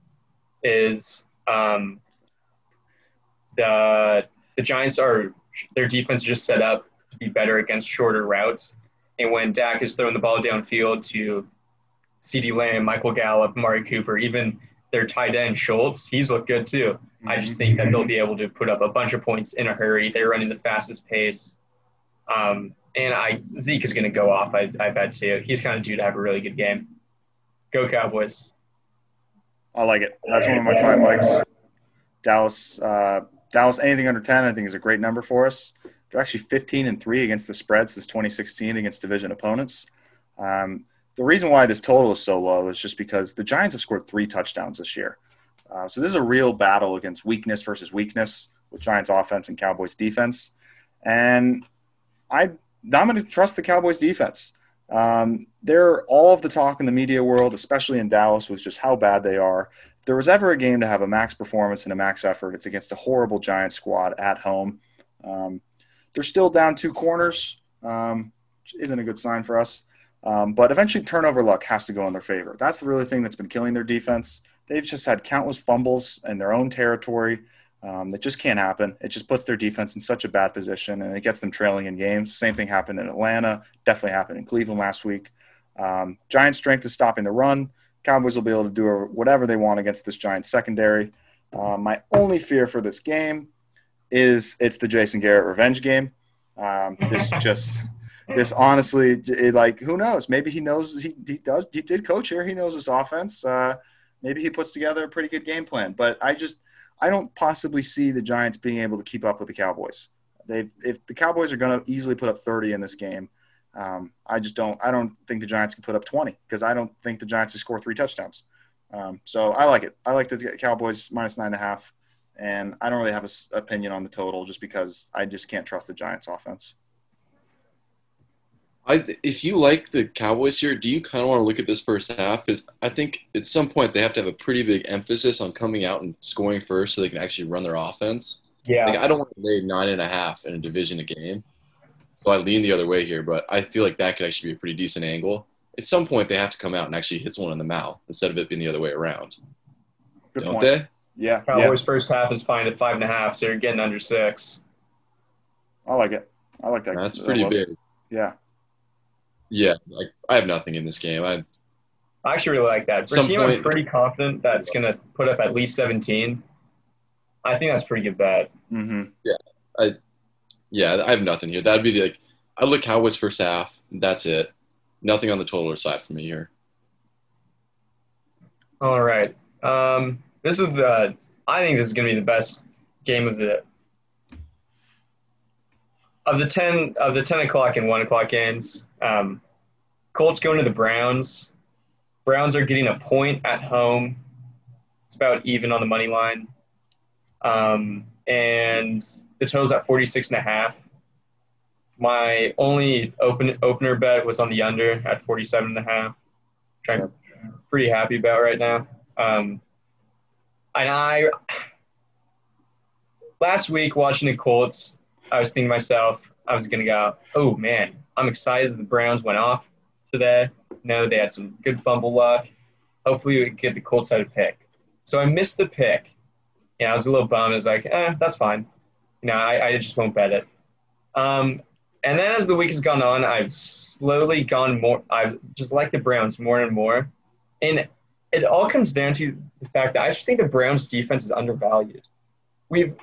Speaker 1: is um, the the Giants are their defense is just set up to be better against shorter routes, and when Dak is throwing the ball downfield to CeeDee Lamb, Michael Gallup, Mari Cooper, even their tight end Schultz, he's looked good too. I just think that they'll be able to put up a bunch of points in a hurry. They're running the fastest pace. Um, and I Zeke is going to go off. I, I bet too. He's kind of due to have a really good game. Go Cowboys.
Speaker 2: I like it. That's one of my five likes. Dallas, uh, Dallas, anything under ten, I think is a great number for us. They're actually 15 and three against the spread since 2016 against division opponents. Um, the reason why this total is so low is just because the Giants have scored three touchdowns this year. Uh, so this is a real battle against weakness versus weakness with Giants offense and Cowboys defense. And I, I'm going to trust the Cowboys defense. Um, they're all of the talk in the media world, especially in Dallas, was just how bad they are. If there was ever a game to have a max performance and a max effort, it's against a horrible Giants squad at home. Um, they're still down two corners, um, which isn't a good sign for us. Um, but eventually, turnover luck has to go in their favor. That's the really thing that's been killing their defense. They've just had countless fumbles in their own territory. Um, that just can't happen. It just puts their defense in such a bad position, and it gets them trailing in games. Same thing happened in Atlanta. Definitely happened in Cleveland last week. Um, Giants' strength is stopping the run. Cowboys will be able to do whatever they want against this Giants secondary. Um, my only fear for this game is it's the Jason Garrett revenge game. Um, this [LAUGHS] just this honestly, it, like who knows? Maybe he knows he, he does he did coach here. He knows this offense. Uh, maybe he puts together a pretty good game plan. But I just I don't possibly see the Giants being able to keep up with the Cowboys. They if the Cowboys are going to easily put up 30 in this game, um, I just don't I don't think the Giants can put up 20 because I don't think the Giants will score three touchdowns. Um, so I like it. I like the Cowboys minus nine and a half, and I don't really have an opinion on the total just because I just can't trust the Giants offense.
Speaker 3: I, if you like the Cowboys here, do you kind of want to look at this first half? Because I think at some point they have to have a pretty big emphasis on coming out and scoring first, so they can actually run their offense.
Speaker 1: Yeah,
Speaker 3: like, I don't want to lay nine and a half in a division a game, so I lean the other way here. But I feel like that could actually be a pretty decent angle. At some point, they have to come out and actually hit someone in the mouth instead of it being the other way around.
Speaker 2: Good
Speaker 3: don't
Speaker 2: point.
Speaker 3: they?
Speaker 2: Yeah,
Speaker 1: Cowboys
Speaker 2: yeah.
Speaker 1: first half is fine at five and a half, so you're getting under six.
Speaker 2: I like it. I like that.
Speaker 3: That's pretty
Speaker 2: love it.
Speaker 3: big.
Speaker 2: Yeah.
Speaker 3: Yeah, like I have nothing in this game. I
Speaker 1: I actually really like that. For a
Speaker 3: Some
Speaker 1: team, I'm
Speaker 3: point-
Speaker 1: pretty confident that's going to put up at least 17. I think that's pretty good bet.
Speaker 2: Mm-hmm.
Speaker 3: Yeah, I, yeah, I have nothing here. That'd be the, like I look Cowboys first half. That's it. Nothing on the total side for me here.
Speaker 1: All right. Um, this is the. I think this is going to be the best game of the of the ten of the ten o'clock and one o'clock games. Um, Colts going to the Browns. Browns are getting a point at home. It's about even on the money line. Um, and the total's at 46 and a half. My only open opener bet was on the under at 47 and a half. Which I'm pretty happy about right now. Um, and I last week watching the Colts, I was thinking to myself, I was gonna go, oh man, I'm excited the Browns went off today. No, they had some good fumble luck. Hopefully we get the Colts had a pick. So I missed the pick. Yeah, I was a little bummed. I was like, eh, that's fine. You know, I, I just won't bet it. Um, and then as the week has gone on, I've slowly gone more. I've just liked the Browns more and more, and it all comes down to the fact that I just think the Browns' defense is undervalued. We've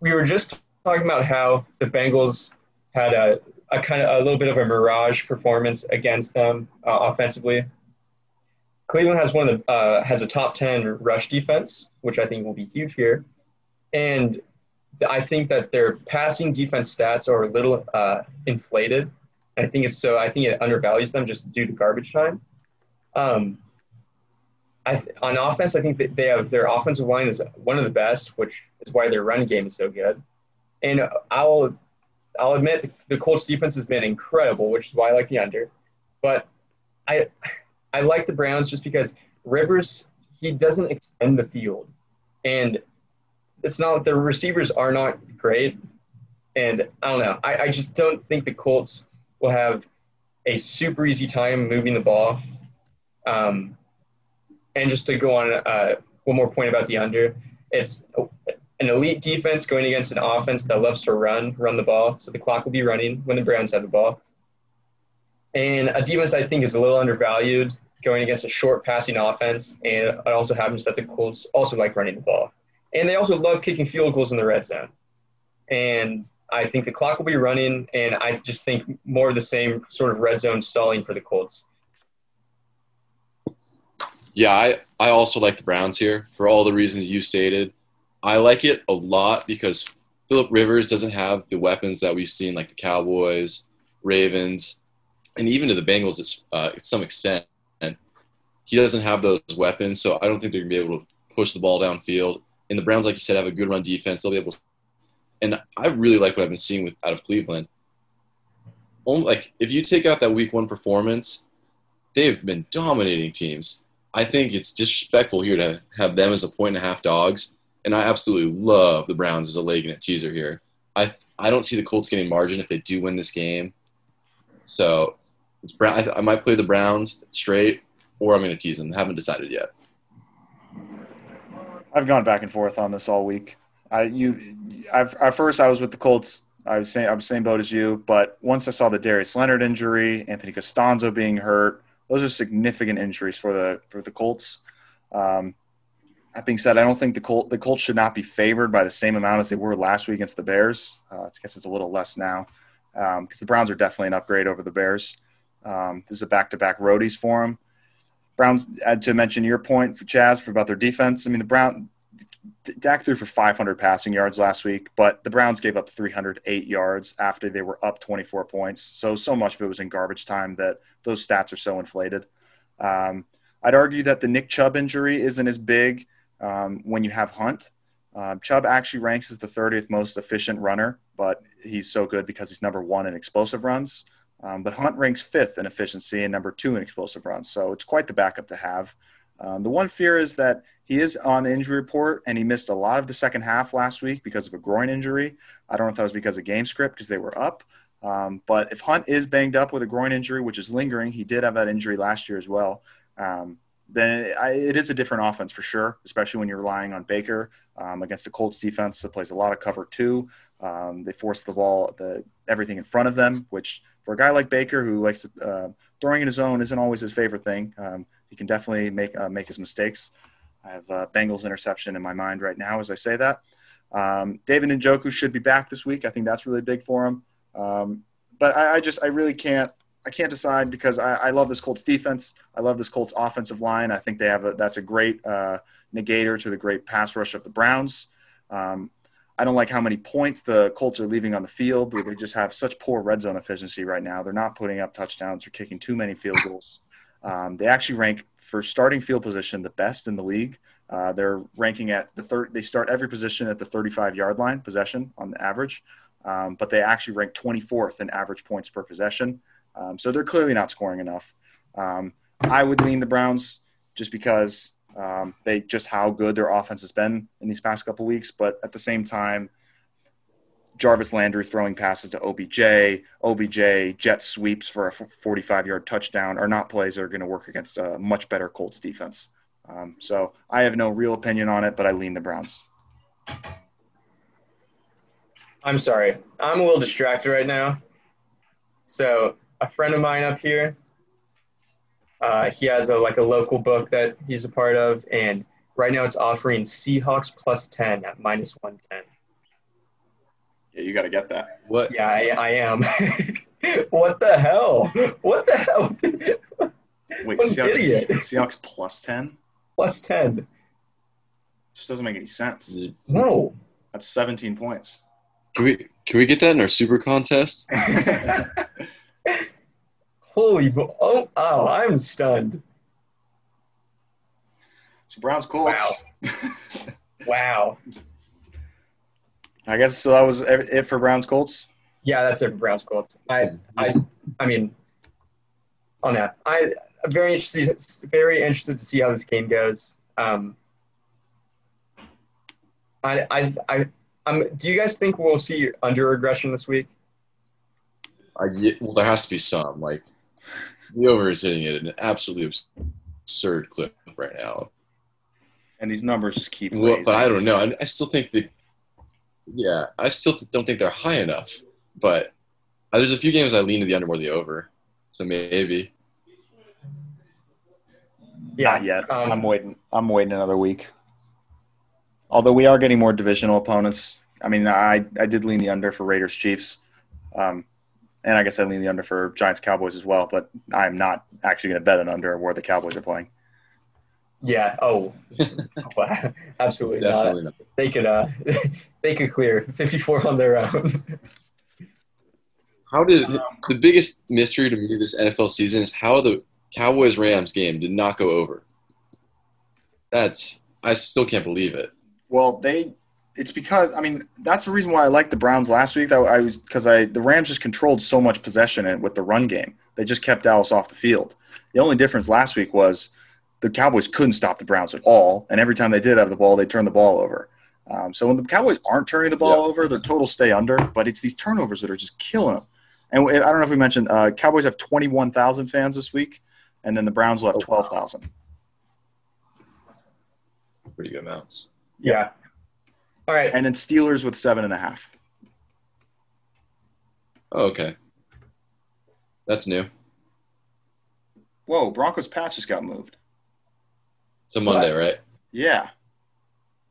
Speaker 1: we were just talking about how the Bengals had a, a kind of a little bit of a mirage performance against them uh, offensively. Cleveland has one of the uh, has a top ten rush defense, which I think will be huge here, and I think that their passing defense stats are a little uh, inflated. I think it's so. I think it undervalues them just due to garbage time. Um, I, on offense, I think that they have their offensive line is one of the best, which is why their run game is so good. And I'll I'll admit the, the Colts defense has been incredible, which is why I like the under. But I I like the Browns just because Rivers he doesn't extend the field, and it's not the receivers are not great, And I don't know. I, I just don't think the Colts will have a super easy time moving the ball. Um, and just to go on uh, one more point about the under, it's an elite defense going against an offense that loves to run, run the ball. So the clock will be running when the Browns have the ball. And a defense I think is a little undervalued going against a short passing offense. And it also happens that the Colts also like running the ball. And they also love kicking field goals in the red zone. And I think the clock will be running, and I just think more of the same sort of red zone stalling for the Colts.
Speaker 3: Yeah, I, I also like the Browns here for all the reasons you stated. I like it a lot because Philip Rivers doesn't have the weapons that we've seen, like the Cowboys, Ravens, and even to the Bengals uh, to some extent. And he doesn't have those weapons, so I don't think they're going to be able to push the ball downfield. And the Browns, like you said, have a good run defense. They'll be able to and I really like what I've been seeing with out of Cleveland. Only, like if you take out that Week One performance, they've been dominating teams. I think it's disrespectful here to have them as a point and a half dogs, and I absolutely love the Browns as a leg and a teaser here. I I don't see the Colts getting margin if they do win this game, so it's Brown. I, I might play the Browns straight, or I'm going to tease them. I haven't decided yet.
Speaker 2: I've gone back and forth on this all week. I you I've, at first I was with the Colts. I was saying I was same boat as you, but once I saw the Darius Leonard injury, Anthony Castonzo being hurt, those are significant injuries for the for the Colts. Um, that being said, I don't think the Colt the Colts should not be favored by the same amount as they were last week against the Bears. Uh, I guess it's a little less now because um, the Browns are definitely an upgrade over the Bears. Um, this is a back-to-back roadies for them. Browns, uh, to mention your point for Chaz for about their defense. I mean, the Brown Dak threw for 500 passing yards last week, but the Browns gave up 308 yards after they were up 24 points. So, so much of it was in garbage time that those stats are so inflated. Um, I'd argue that the Nick Chubb injury isn't as big um, when you have Hunt. Um, Chubb actually ranks as the 30th most efficient runner, but he's so good because he's number one in explosive runs. Um, but Hunt ranks fifth in efficiency and number two in explosive runs. So it's quite the backup to have. Um, the one fear is that he is on the injury report and he missed a lot of the second half last week because of a groin injury. I don't know if that was because of game script because they were up. Um, but if Hunt is banged up with a groin injury, which is lingering, he did have that injury last year as well. Um, then it, I, it is a different offense for sure, especially when you're relying on Baker um, against a Colts defense that plays a lot of cover two. Um, they force the ball, the everything in front of them, which for a guy like Baker who likes to, uh, throwing in his own isn't always his favorite thing. He can definitely make uh, make his mistakes. I have uh, Bengals interception in my mind right now as I say that. Um, David Njoku should be back this week. I think that's really big for him. Um, but I, I, just I really can't I can't decide because I, I, love this Colts defense. I love this Colts offensive line. I think they have a that's a great uh, negator to the great pass rush of the Browns. Um, I don't like how many points the Colts are leaving on the field. They just have such poor red zone efficiency right now. They're not putting up touchdowns or kicking too many field goals. Um, they actually rank for starting field position the best in the league. Uh, they're ranking at the third. They start every position at the 35 yard line possession on the average, um, but they actually rank 24th in average points per possession. Um, so they're clearly not scoring enough. Um, I would lean the Browns just because um, they just how good their offense has been in these past couple weeks. But at the same time, Jarvis Landry throwing passes to OBJ, OBJ jet sweeps for a 45 yard touchdown are not plays that are going to work against a much better Colts defense. Um, so I have no real opinion on it, but I lean the Browns.
Speaker 1: I'm sorry. I'm a little distracted right now. So a friend of mine up here, uh, he has a like a local book that he's a part of, and right now it's offering Seahawks plus 10 at minus 110.
Speaker 2: Yeah, you got to get that.
Speaker 3: What?
Speaker 1: Yeah, I, I am. [LAUGHS] what the hell? What the hell?
Speaker 2: Wait, Seahawks, idiot. [LAUGHS] Seahawks plus 10?
Speaker 1: Plus 10.
Speaker 2: Just doesn't make any sense.
Speaker 1: No.
Speaker 2: That's 17 points.
Speaker 3: Can we can we get that in our super contest? [LAUGHS]
Speaker 1: Holy oh oh I'm stunned.
Speaker 2: So Browns Colts.
Speaker 1: Wow. wow.
Speaker 2: I guess so. That was it for Browns Colts.
Speaker 1: Yeah, that's it for Browns Colts. I, I, I mean, on that, I I'm very interested, very interested to see how this game goes. Um, I, I, I, Um, do you guys think we'll see under aggression this week?
Speaker 3: I, well, there has to be some. Like the over is hitting it an absolutely absurd clip right now.
Speaker 2: And these numbers just keep.
Speaker 3: Well, but I don't know. I, I still think that. Yeah, I still don't think they're high enough. But uh, there's a few games I lean to the under more than the over. So maybe.
Speaker 2: Not yet.
Speaker 1: Um,
Speaker 2: I'm waiting. I'm waiting another week. Although we are getting more divisional opponents. I mean, I I did lean the under for Raiders Chiefs, um, and I guess I lean the under for Giants Cowboys as well. But I'm not actually going to bet an under where the Cowboys are playing.
Speaker 1: Yeah. Oh, wow. [LAUGHS] [LAUGHS] absolutely not.
Speaker 3: Definitely not.
Speaker 1: They could uh, [LAUGHS] they could clear 54 on their own.
Speaker 3: How did um, the biggest mystery to me this NFL season is how the Cowboys Rams game did not go over. That's I still can't believe it.
Speaker 2: Well, they. It's because I mean that's the reason why I liked the Browns last week. That I was because I the Rams just controlled so much possession and with the run game. They just kept Dallas off the field. The only difference last week was the Cowboys couldn't stop the Browns at all, and every time they did have the ball, they turned the ball over. Um, so when the Cowboys aren't turning the ball
Speaker 3: Yeah.
Speaker 2: over, their total stay under. But it's these turnovers that are just killing them. And I don't know if we mentioned uh, Cowboys have twenty one thousand fans this week, and then the Browns will have
Speaker 3: Oh, wow.
Speaker 2: twelve thousand.
Speaker 3: Pretty good amounts.
Speaker 1: yeah. All right.
Speaker 2: And then Steelers with seven and a half.
Speaker 3: Oh, okay. That's new.
Speaker 2: Whoa, Broncos Pats just got moved.
Speaker 3: So Monday, right?
Speaker 2: Yeah,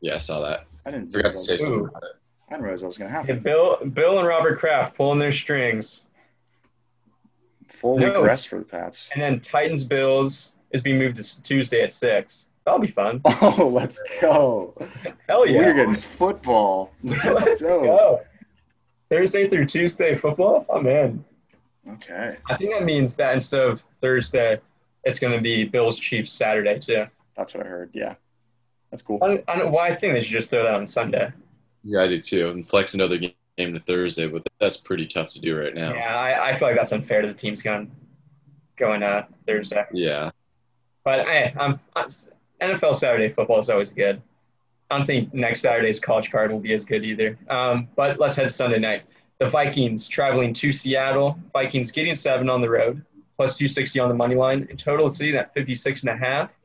Speaker 3: Yeah, I saw that.
Speaker 2: I didn't.
Speaker 3: Forgot to say something about it.
Speaker 2: I didn't realize that was going to
Speaker 1: Yeah,
Speaker 2: happen.
Speaker 1: Bill, Bill, and Robert Kraft pulling their strings,
Speaker 2: Full week rest for the Pats.
Speaker 1: and then Titans Bills is being moved to Tuesday at six. That'll be fun. [LAUGHS]
Speaker 2: Oh, let's go!
Speaker 1: Hell yeah.
Speaker 2: We're getting football. [LAUGHS] Let's
Speaker 1: Let's
Speaker 2: go.
Speaker 1: go. Thursday through Tuesday football. I'm in.
Speaker 2: Okay,
Speaker 1: I think that means that instead of Thursday, it's going to be Bills Chiefs Saturday too.
Speaker 2: that's what I heard. Yeah, that's cool.
Speaker 1: I don't, I don't know why I think they should just throw that on Sunday.
Speaker 3: Yeah, I do too. And flex another game to Thursday, but that's pretty tough to do right now.
Speaker 1: Yeah, I, I feel like that's unfair to the teams going going uh, Thursday.
Speaker 3: Yeah.
Speaker 1: But hey, I'm, I'm NFL Saturday football is always good. I don't think next Saturday's college card will be as good either. Um, but let's head to Sunday night. The Vikings traveling to Seattle. Vikings getting seven on the road, plus 260 on the money line. In total, it's sitting at 56 and a half.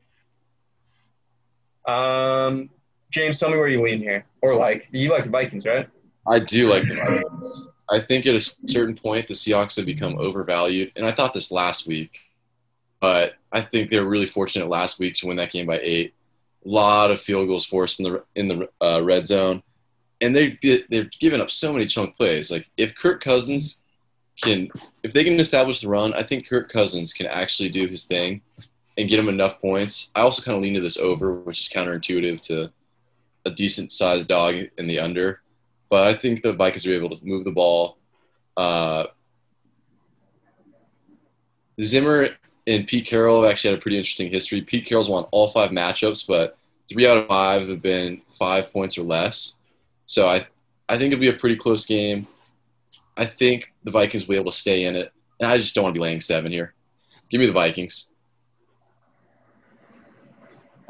Speaker 1: Um, James, tell me where you lean here. Or like, you like the Vikings, right?
Speaker 3: I do like the Vikings. I think at a certain point the Seahawks have become overvalued, and I thought this last week, but I think they were really fortunate last week to win that game by eight. A lot of field goals forced in the in the uh, red zone, and they've they've given up so many chunk plays. Like if Kirk Cousins can, if they can establish the run, I think Kirk Cousins can actually do his thing and get him enough points. I also kind of lean to this over, which is counterintuitive to a decent sized dog in the under but I think the Vikings are able to move the ball. Uh, Zimmer and Pete Carroll have actually had a pretty interesting history. Pete Carroll's won all five matchups, but three out of five have been five points or less. So I, I think it'll be a pretty close game. I think the Vikings will be able to stay in it, and I just don't want to be laying seven here. Give me the Vikings.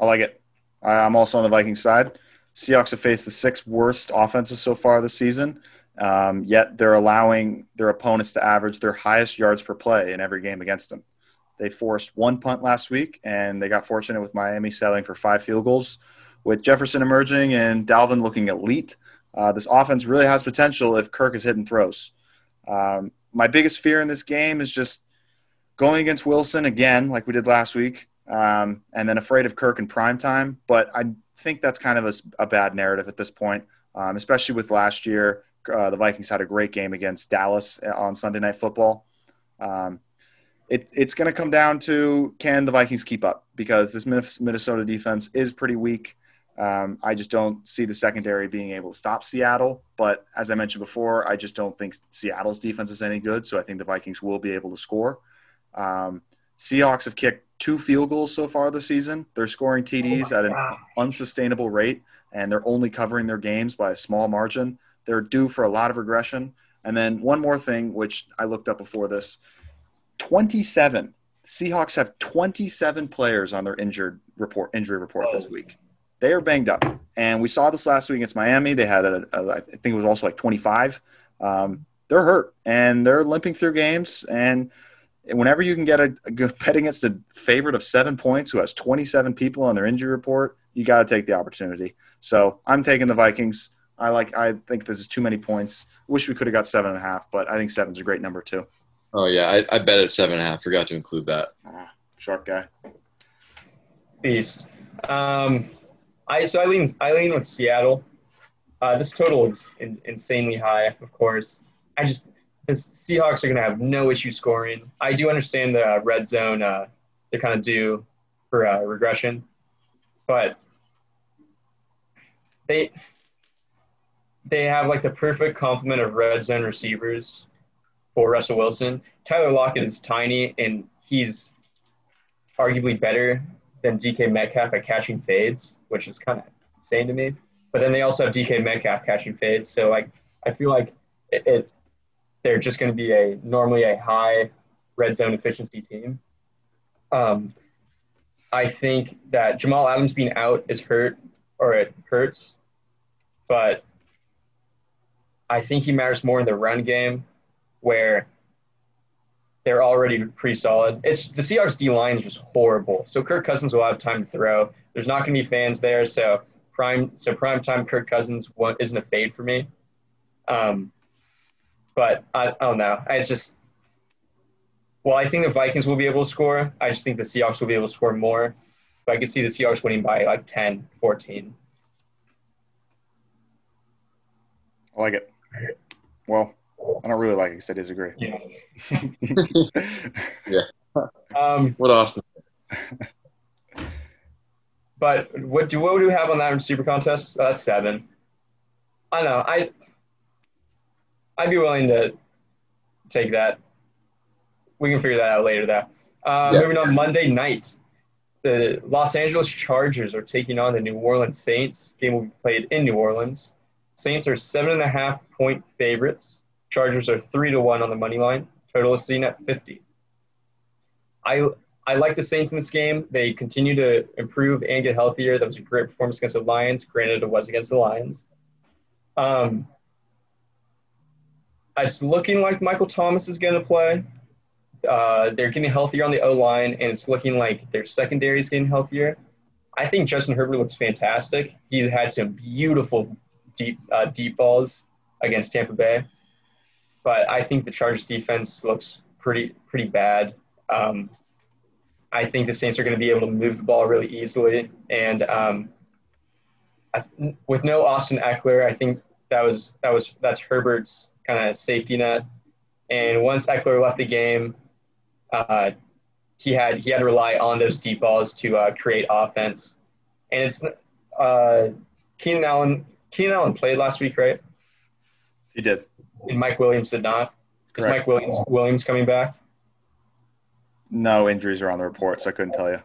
Speaker 2: I like it. I'm also on the Vikings side. Seahawks have faced the six worst offenses so far this season, um, yet they're allowing their opponents to average their highest yards per play in every game against them. They forced one punt last week, and they got fortunate with Miami settling for five field goals. With Jefferson emerging and Dalvin looking elite, uh, this offense really has potential if Kirk is hitting throws. Um, my biggest fear in this game is just going against Wilson again, like we did last week, um, and then afraid of Kirk in prime time. But I think that's kind of a bad narrative at this point, um, especially with last year. Uh, the Vikings had a great game against Dallas uh, on Sunday Night Football. Um, it, it's going to come down to can the Vikings keep up because this Minnesota defense is pretty weak. Um, I just don't see the secondary being able to stop Seattle. But as I mentioned before, I just don't think Seattle's defense is any good. So I think the Vikings will be able to score. Um, Seahawks have kicked two field goals so far this season. They're scoring TDs at an
Speaker 1: God.
Speaker 2: unsustainable rate, and they're only covering their games by a small margin. They're due for a lot of regression. And then one more thing, which I looked up before this 27. Seahawks have 27 players on their injured report, injury report this week. they are banged up. And we saw this last week against Miami. They had a, a I think it was also like 25. Um, they're hurt and they're limping through games. And whenever you can get a, a good bet against a favorite of seven points who has 27 people on their injury report, you got to take the opportunity. So I'm taking the Vikings. I like. I think this is too many points. Wish we could have got seven and a half, but I think seven's a great number too.
Speaker 3: Oh yeah, I, I bet at seven and a half. Forgot to include that.
Speaker 2: Ah, sharp guy.
Speaker 1: Beast. Um, I so I lean I lean with Seattle. Uh, this total is in, insanely high, of course. I just the Seahawks are going to have no issue scoring. I do understand the red zone. Uh, they're kind of do for uh, regression, but they they have like the perfect complement of red zone receivers for Russell Wilson. Tyler Lockett is tiny and he's arguably better than DK Metcalf at catching fades, which is kind of insane to me. But then they also have DK Metcalf catching fades, so like I feel like it, it they're just going to be a normally a high red zone efficiency team. Um, I think that Jamal Adams being out is hurt or it hurts, but I think he matters more in the run game where they're already pretty solid. It's the Seahawks D line is just horrible. So Kirk Cousins will have time to throw. There's not going to be fans there, so prime so prime time Kirk Cousins isn't a fade for me. Um, but I, I don't know. It's just well, I think the Vikings will be able to score. I just think the Seahawks will be able to score more. So I can see the Seahawks winning by like 10, 14.
Speaker 2: I like it. Well, I don't really like it because I disagree.
Speaker 1: Yeah. [LAUGHS]
Speaker 3: yeah.
Speaker 1: Um,
Speaker 3: what Austin?
Speaker 1: But what do what do we have on that super contest? Uh, that's seven. I know. I I'd be willing to take that. We can figure that out later, though. Uh. Moving on, Monday night, the Los Angeles Chargers are taking on the New Orleans Saints. Game will be played in New Orleans. Saints are seven and a half point favorites. Chargers are three to one on the money line. Total is sitting at fifty. I I like the Saints in this game. They continue to improve and get healthier. That was a great performance against the Lions. Granted, it was against the Lions. Um, it's looking like Michael Thomas is going to play. Uh, they're getting healthier on the O line, and it's looking like their secondary is getting healthier. I think Justin Herbert looks fantastic. He's had some beautiful deep uh, deep balls against Tampa Bay, but I think the Chargers defense looks pretty pretty bad. Um, I think the Saints are going to be able to move the ball really easily, and um, I, with no Austin Ekeler, I think that was that was that's Herbert's kind of safety net. And once Ekeler left the game, uh, he had he had to rely on those deep balls to uh, create offense. And it's uh, Keenan Allen. Keenan Allen played last week, right?
Speaker 2: He did.
Speaker 1: And Mike Williams did not. Is Mike Williams Williams coming back?
Speaker 2: No injuries are on the report, so I couldn't tell you.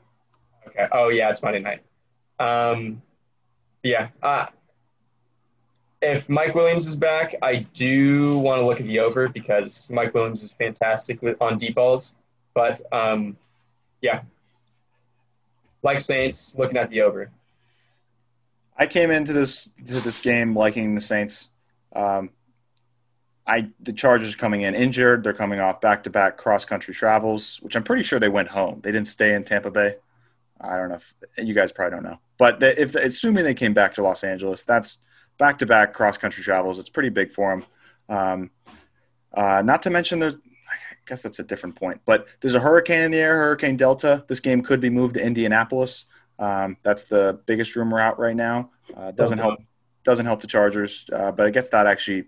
Speaker 1: Okay. Oh yeah, it's Monday night. Um, yeah. Uh, if Mike Williams is back, I do want to look at the over because Mike Williams is fantastic with on deep balls. But um, yeah, like Saints, looking at the over.
Speaker 2: I came into this to this game liking the Saints. Um, I the Chargers are coming in injured. They're coming off back to back cross country travels, which I'm pretty sure they went home. They didn't stay in Tampa Bay. I don't know if you guys probably don't know, but if assuming they came back to Los Angeles, that's back to back cross country travels. It's pretty big for them. Um, uh, not to mention there's. I guess that's a different point, but there's a hurricane in the air, Hurricane Delta. This game could be moved to Indianapolis. Um, that's the biggest rumor out right now. Uh, doesn't help doesn't help the Chargers, uh, but I guess that actually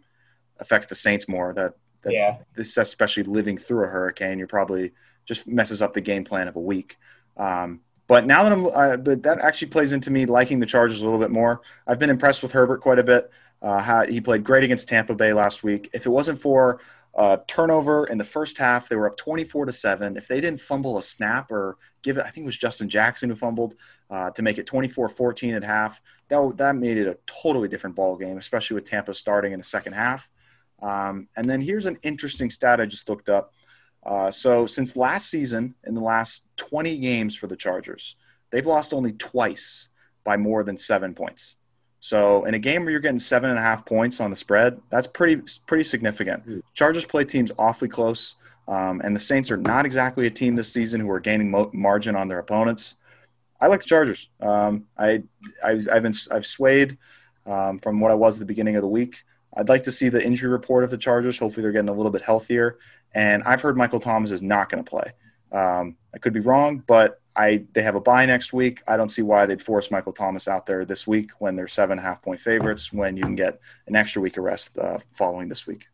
Speaker 2: affects the Saints more. That, that
Speaker 1: Yeah.
Speaker 2: this especially living through a hurricane, you're probably just messes up the game plan of a week. Um, but now that I'm, uh, but that actually plays into me liking the Chargers a little bit more. I've been impressed with Herbert quite a bit. Uh, he played great against Tampa Bay last week. If it wasn't for uh, turnover in the first half, they were up 24 to seven. If they didn't fumble a snap or give it, I think it was Justin Jackson who fumbled uh, to make it 24-14 at half. That that made it a totally different ball game, especially with Tampa starting in the second half. Um, and then here's an interesting stat I just looked up. Uh, so since last season, in the last 20 games for the Chargers, they've lost only twice by more than seven points. So in a game where you're getting seven and a half points on the spread, that's pretty pretty significant.
Speaker 3: Hmm.
Speaker 2: Chargers play teams awfully close, um, and the Saints are not exactly a team this season who are gaining mo- margin on their opponents. I like the Chargers. Um, I I've, I've been I've swayed um, from what I was at the beginning of the week. I'd like to see the injury report of the Chargers. Hopefully, they're getting a little bit healthier. And I've heard Michael Thomas is not going to play. Um, I could be wrong, but I they have a bye next week. I don't see why they'd force Michael Thomas out there this week when they're seven and a half point favorites. When you can get an extra week of rest uh, following this week.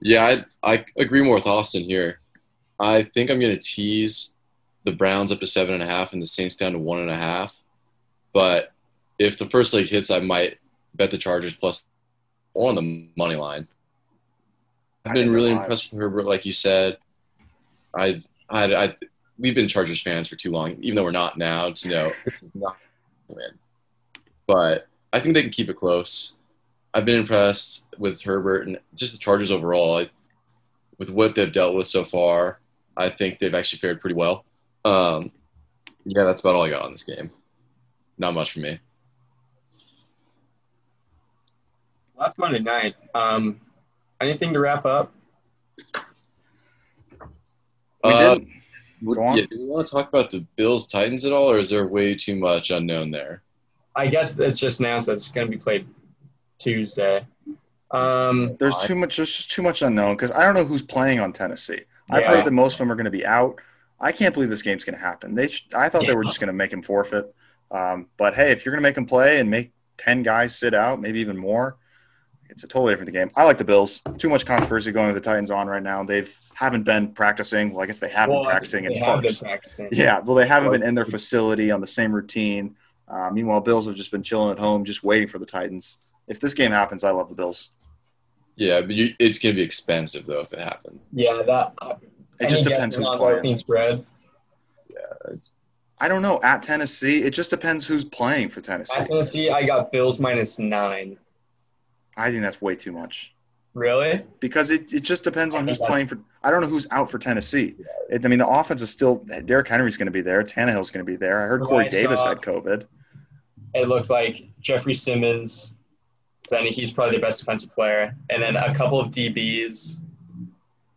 Speaker 3: Yeah, I, I agree more with Austin here. I think I'm going to tease the Browns up to seven and a half and the Saints down to one and a half. But if the first leg hits, I might bet the Chargers plus or on the money line. I've been really impressed with Herbert, like you said. I, I, I, we've been Chargers fans for too long, even though we're not now. To know [LAUGHS] this is not win, but I think they can keep it close. I've been impressed with Herbert and just the Chargers overall. I, with what they've dealt with so far, I think they've actually fared pretty well. Um, yeah, that's about all I got on this game. Not much for me.
Speaker 1: Last Monday night. Um, anything to wrap up?
Speaker 2: We
Speaker 3: Uh,
Speaker 2: didn't.
Speaker 3: would-
Speaker 2: Go on.
Speaker 3: yeah, do you want to talk about the Bills Titans at all, or is there way too much unknown there?
Speaker 1: I guess it's just announced that it's going to be played Tuesday. Um,
Speaker 2: There's too much. There's just too much unknown because I don't know who's playing on Tennessee. I've heard that most of them are going to be out. I can't believe this game's going to happen. They, sh- I thought they were just going to make him forfeit. Um, but hey, if you're going to make him play and make ten guys sit out, maybe even more, it's a totally different game. I like the Bills. Too much controversy going with the Titans on right now. They've haven't been practicing. Well, I guess they have been practicing
Speaker 1: they
Speaker 2: in
Speaker 1: have been
Speaker 2: parks.
Speaker 1: practicing.
Speaker 2: Yeah, well, they haven't been in their facility on the same routine. Uh, meanwhile, Bills have just been chilling at home, just waiting for the Titans. If this game happens, I love the Bills.
Speaker 3: Yeah, but you, it's going to be expensive though if it happens.
Speaker 1: Yeah, that.
Speaker 2: It just depends who's
Speaker 1: on
Speaker 2: playing.
Speaker 1: opening spread.
Speaker 2: I don't know. At Tennessee, it just depends who's playing for Tennessee.
Speaker 1: At Tennessee, I got Bills minus nine.
Speaker 2: I think that's way too much
Speaker 1: Really?
Speaker 2: because it, it just depends on who's playing for. I don't know who's out for Tennessee. It, I mean, the offense is still. Derrick Henry's going to be there. Tannehill's going to be there. I heard Corey
Speaker 1: I
Speaker 2: Davis
Speaker 1: saw-
Speaker 2: had COVID.
Speaker 1: It looked like Jeffrey Simmons. I think he's probably the best defensive player, and then a couple of DBs,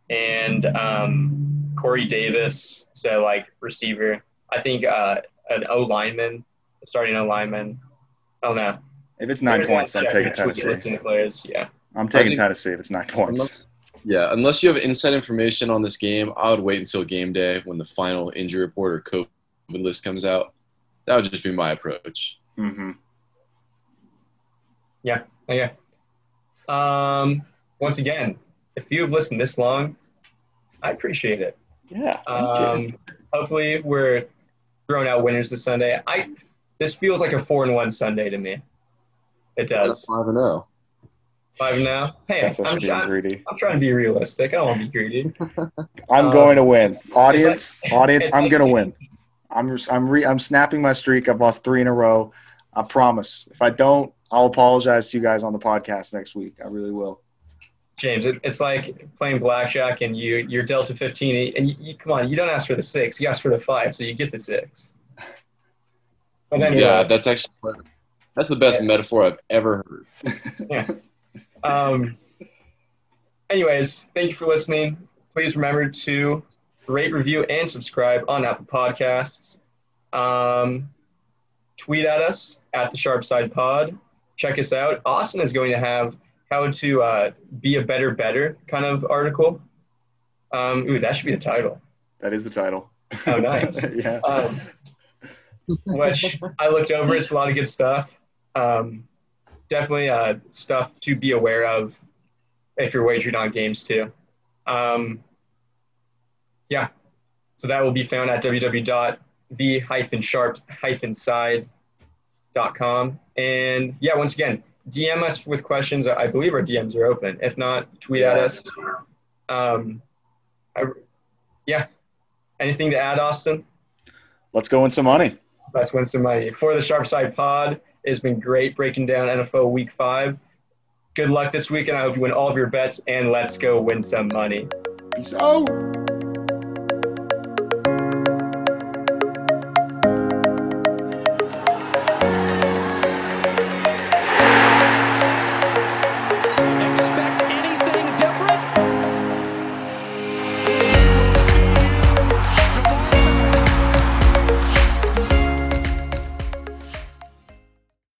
Speaker 1: and um, Corey Davis. So like receiver. I think uh, an O lineman, starting O lineman. Oh no.
Speaker 2: If it's nine
Speaker 1: There's
Speaker 2: points, I'm taking
Speaker 1: check next week
Speaker 2: Tennessee.
Speaker 1: players. Yeah.
Speaker 2: I'm taking
Speaker 3: think-
Speaker 2: Tennessee if it's nine points.
Speaker 3: Unless, yeah, unless you have inside information on this game, I would wait until game day when the final injury report or COVID list comes out. That would just be my approach.
Speaker 2: hmm
Speaker 1: Yeah, yeah. Um, once again, if you have listened this long, I appreciate it.
Speaker 2: Yeah.
Speaker 1: Um, hopefully, we're throwing out winners this Sunday. I this feels like a four and one Sunday to me. It does.
Speaker 3: Five and zero.
Speaker 1: Five now. Hey,
Speaker 2: That's us
Speaker 1: I'm,
Speaker 2: being
Speaker 1: I'm,
Speaker 2: greedy.
Speaker 1: I'm trying to be realistic. I don't want to be greedy. [LAUGHS]
Speaker 2: I'm
Speaker 1: Uh,
Speaker 2: going to win. Audience, [LAUGHS] audience, I'm
Speaker 1: like-
Speaker 2: going to win. [LAUGHS] I'm I'm re, I'm snapping my streak. I've lost three in a row. I promise. If I don't, I'll apologize to you guys on the podcast next week. I really will.
Speaker 1: James, it, it's like playing blackjack and you you're dealt a 15 and you, you come on, you don't ask for the six, you ask for the five, so you get the six. But anyway,
Speaker 3: Yeah, that's actually that's the best metaphor I've ever heard. [LAUGHS]
Speaker 1: Um, anyways, thank you for listening. Please remember to rate, review, and subscribe on Apple Podcasts. Um, tweet at us at the Sharp Side Pod. Check us out. Austin is going to have how to uh, be a better, better kind of article. Um, ooh, that should be the title.
Speaker 2: That is the title.
Speaker 1: Oh, nice. [LAUGHS]
Speaker 2: yeah.
Speaker 1: Um, which I looked over. It's a lot of good stuff. Um, definitely uh, stuff to be aware of if you're wagering on games too. Um, yeah, so that will be found at www.the-sharp-side.com. And yeah, once again, DM us with questions. I believe our DMs are open. If not, tweet at us. Um, I, yeah. Anything to add, Austin?
Speaker 2: Let's go win some money.
Speaker 1: Let's win some money. For the Sharp Side Pod, it's been great breaking down NFL Week 5. Good luck this week, and I hope you win all of your bets, and let's go win some money.
Speaker 2: Peace out.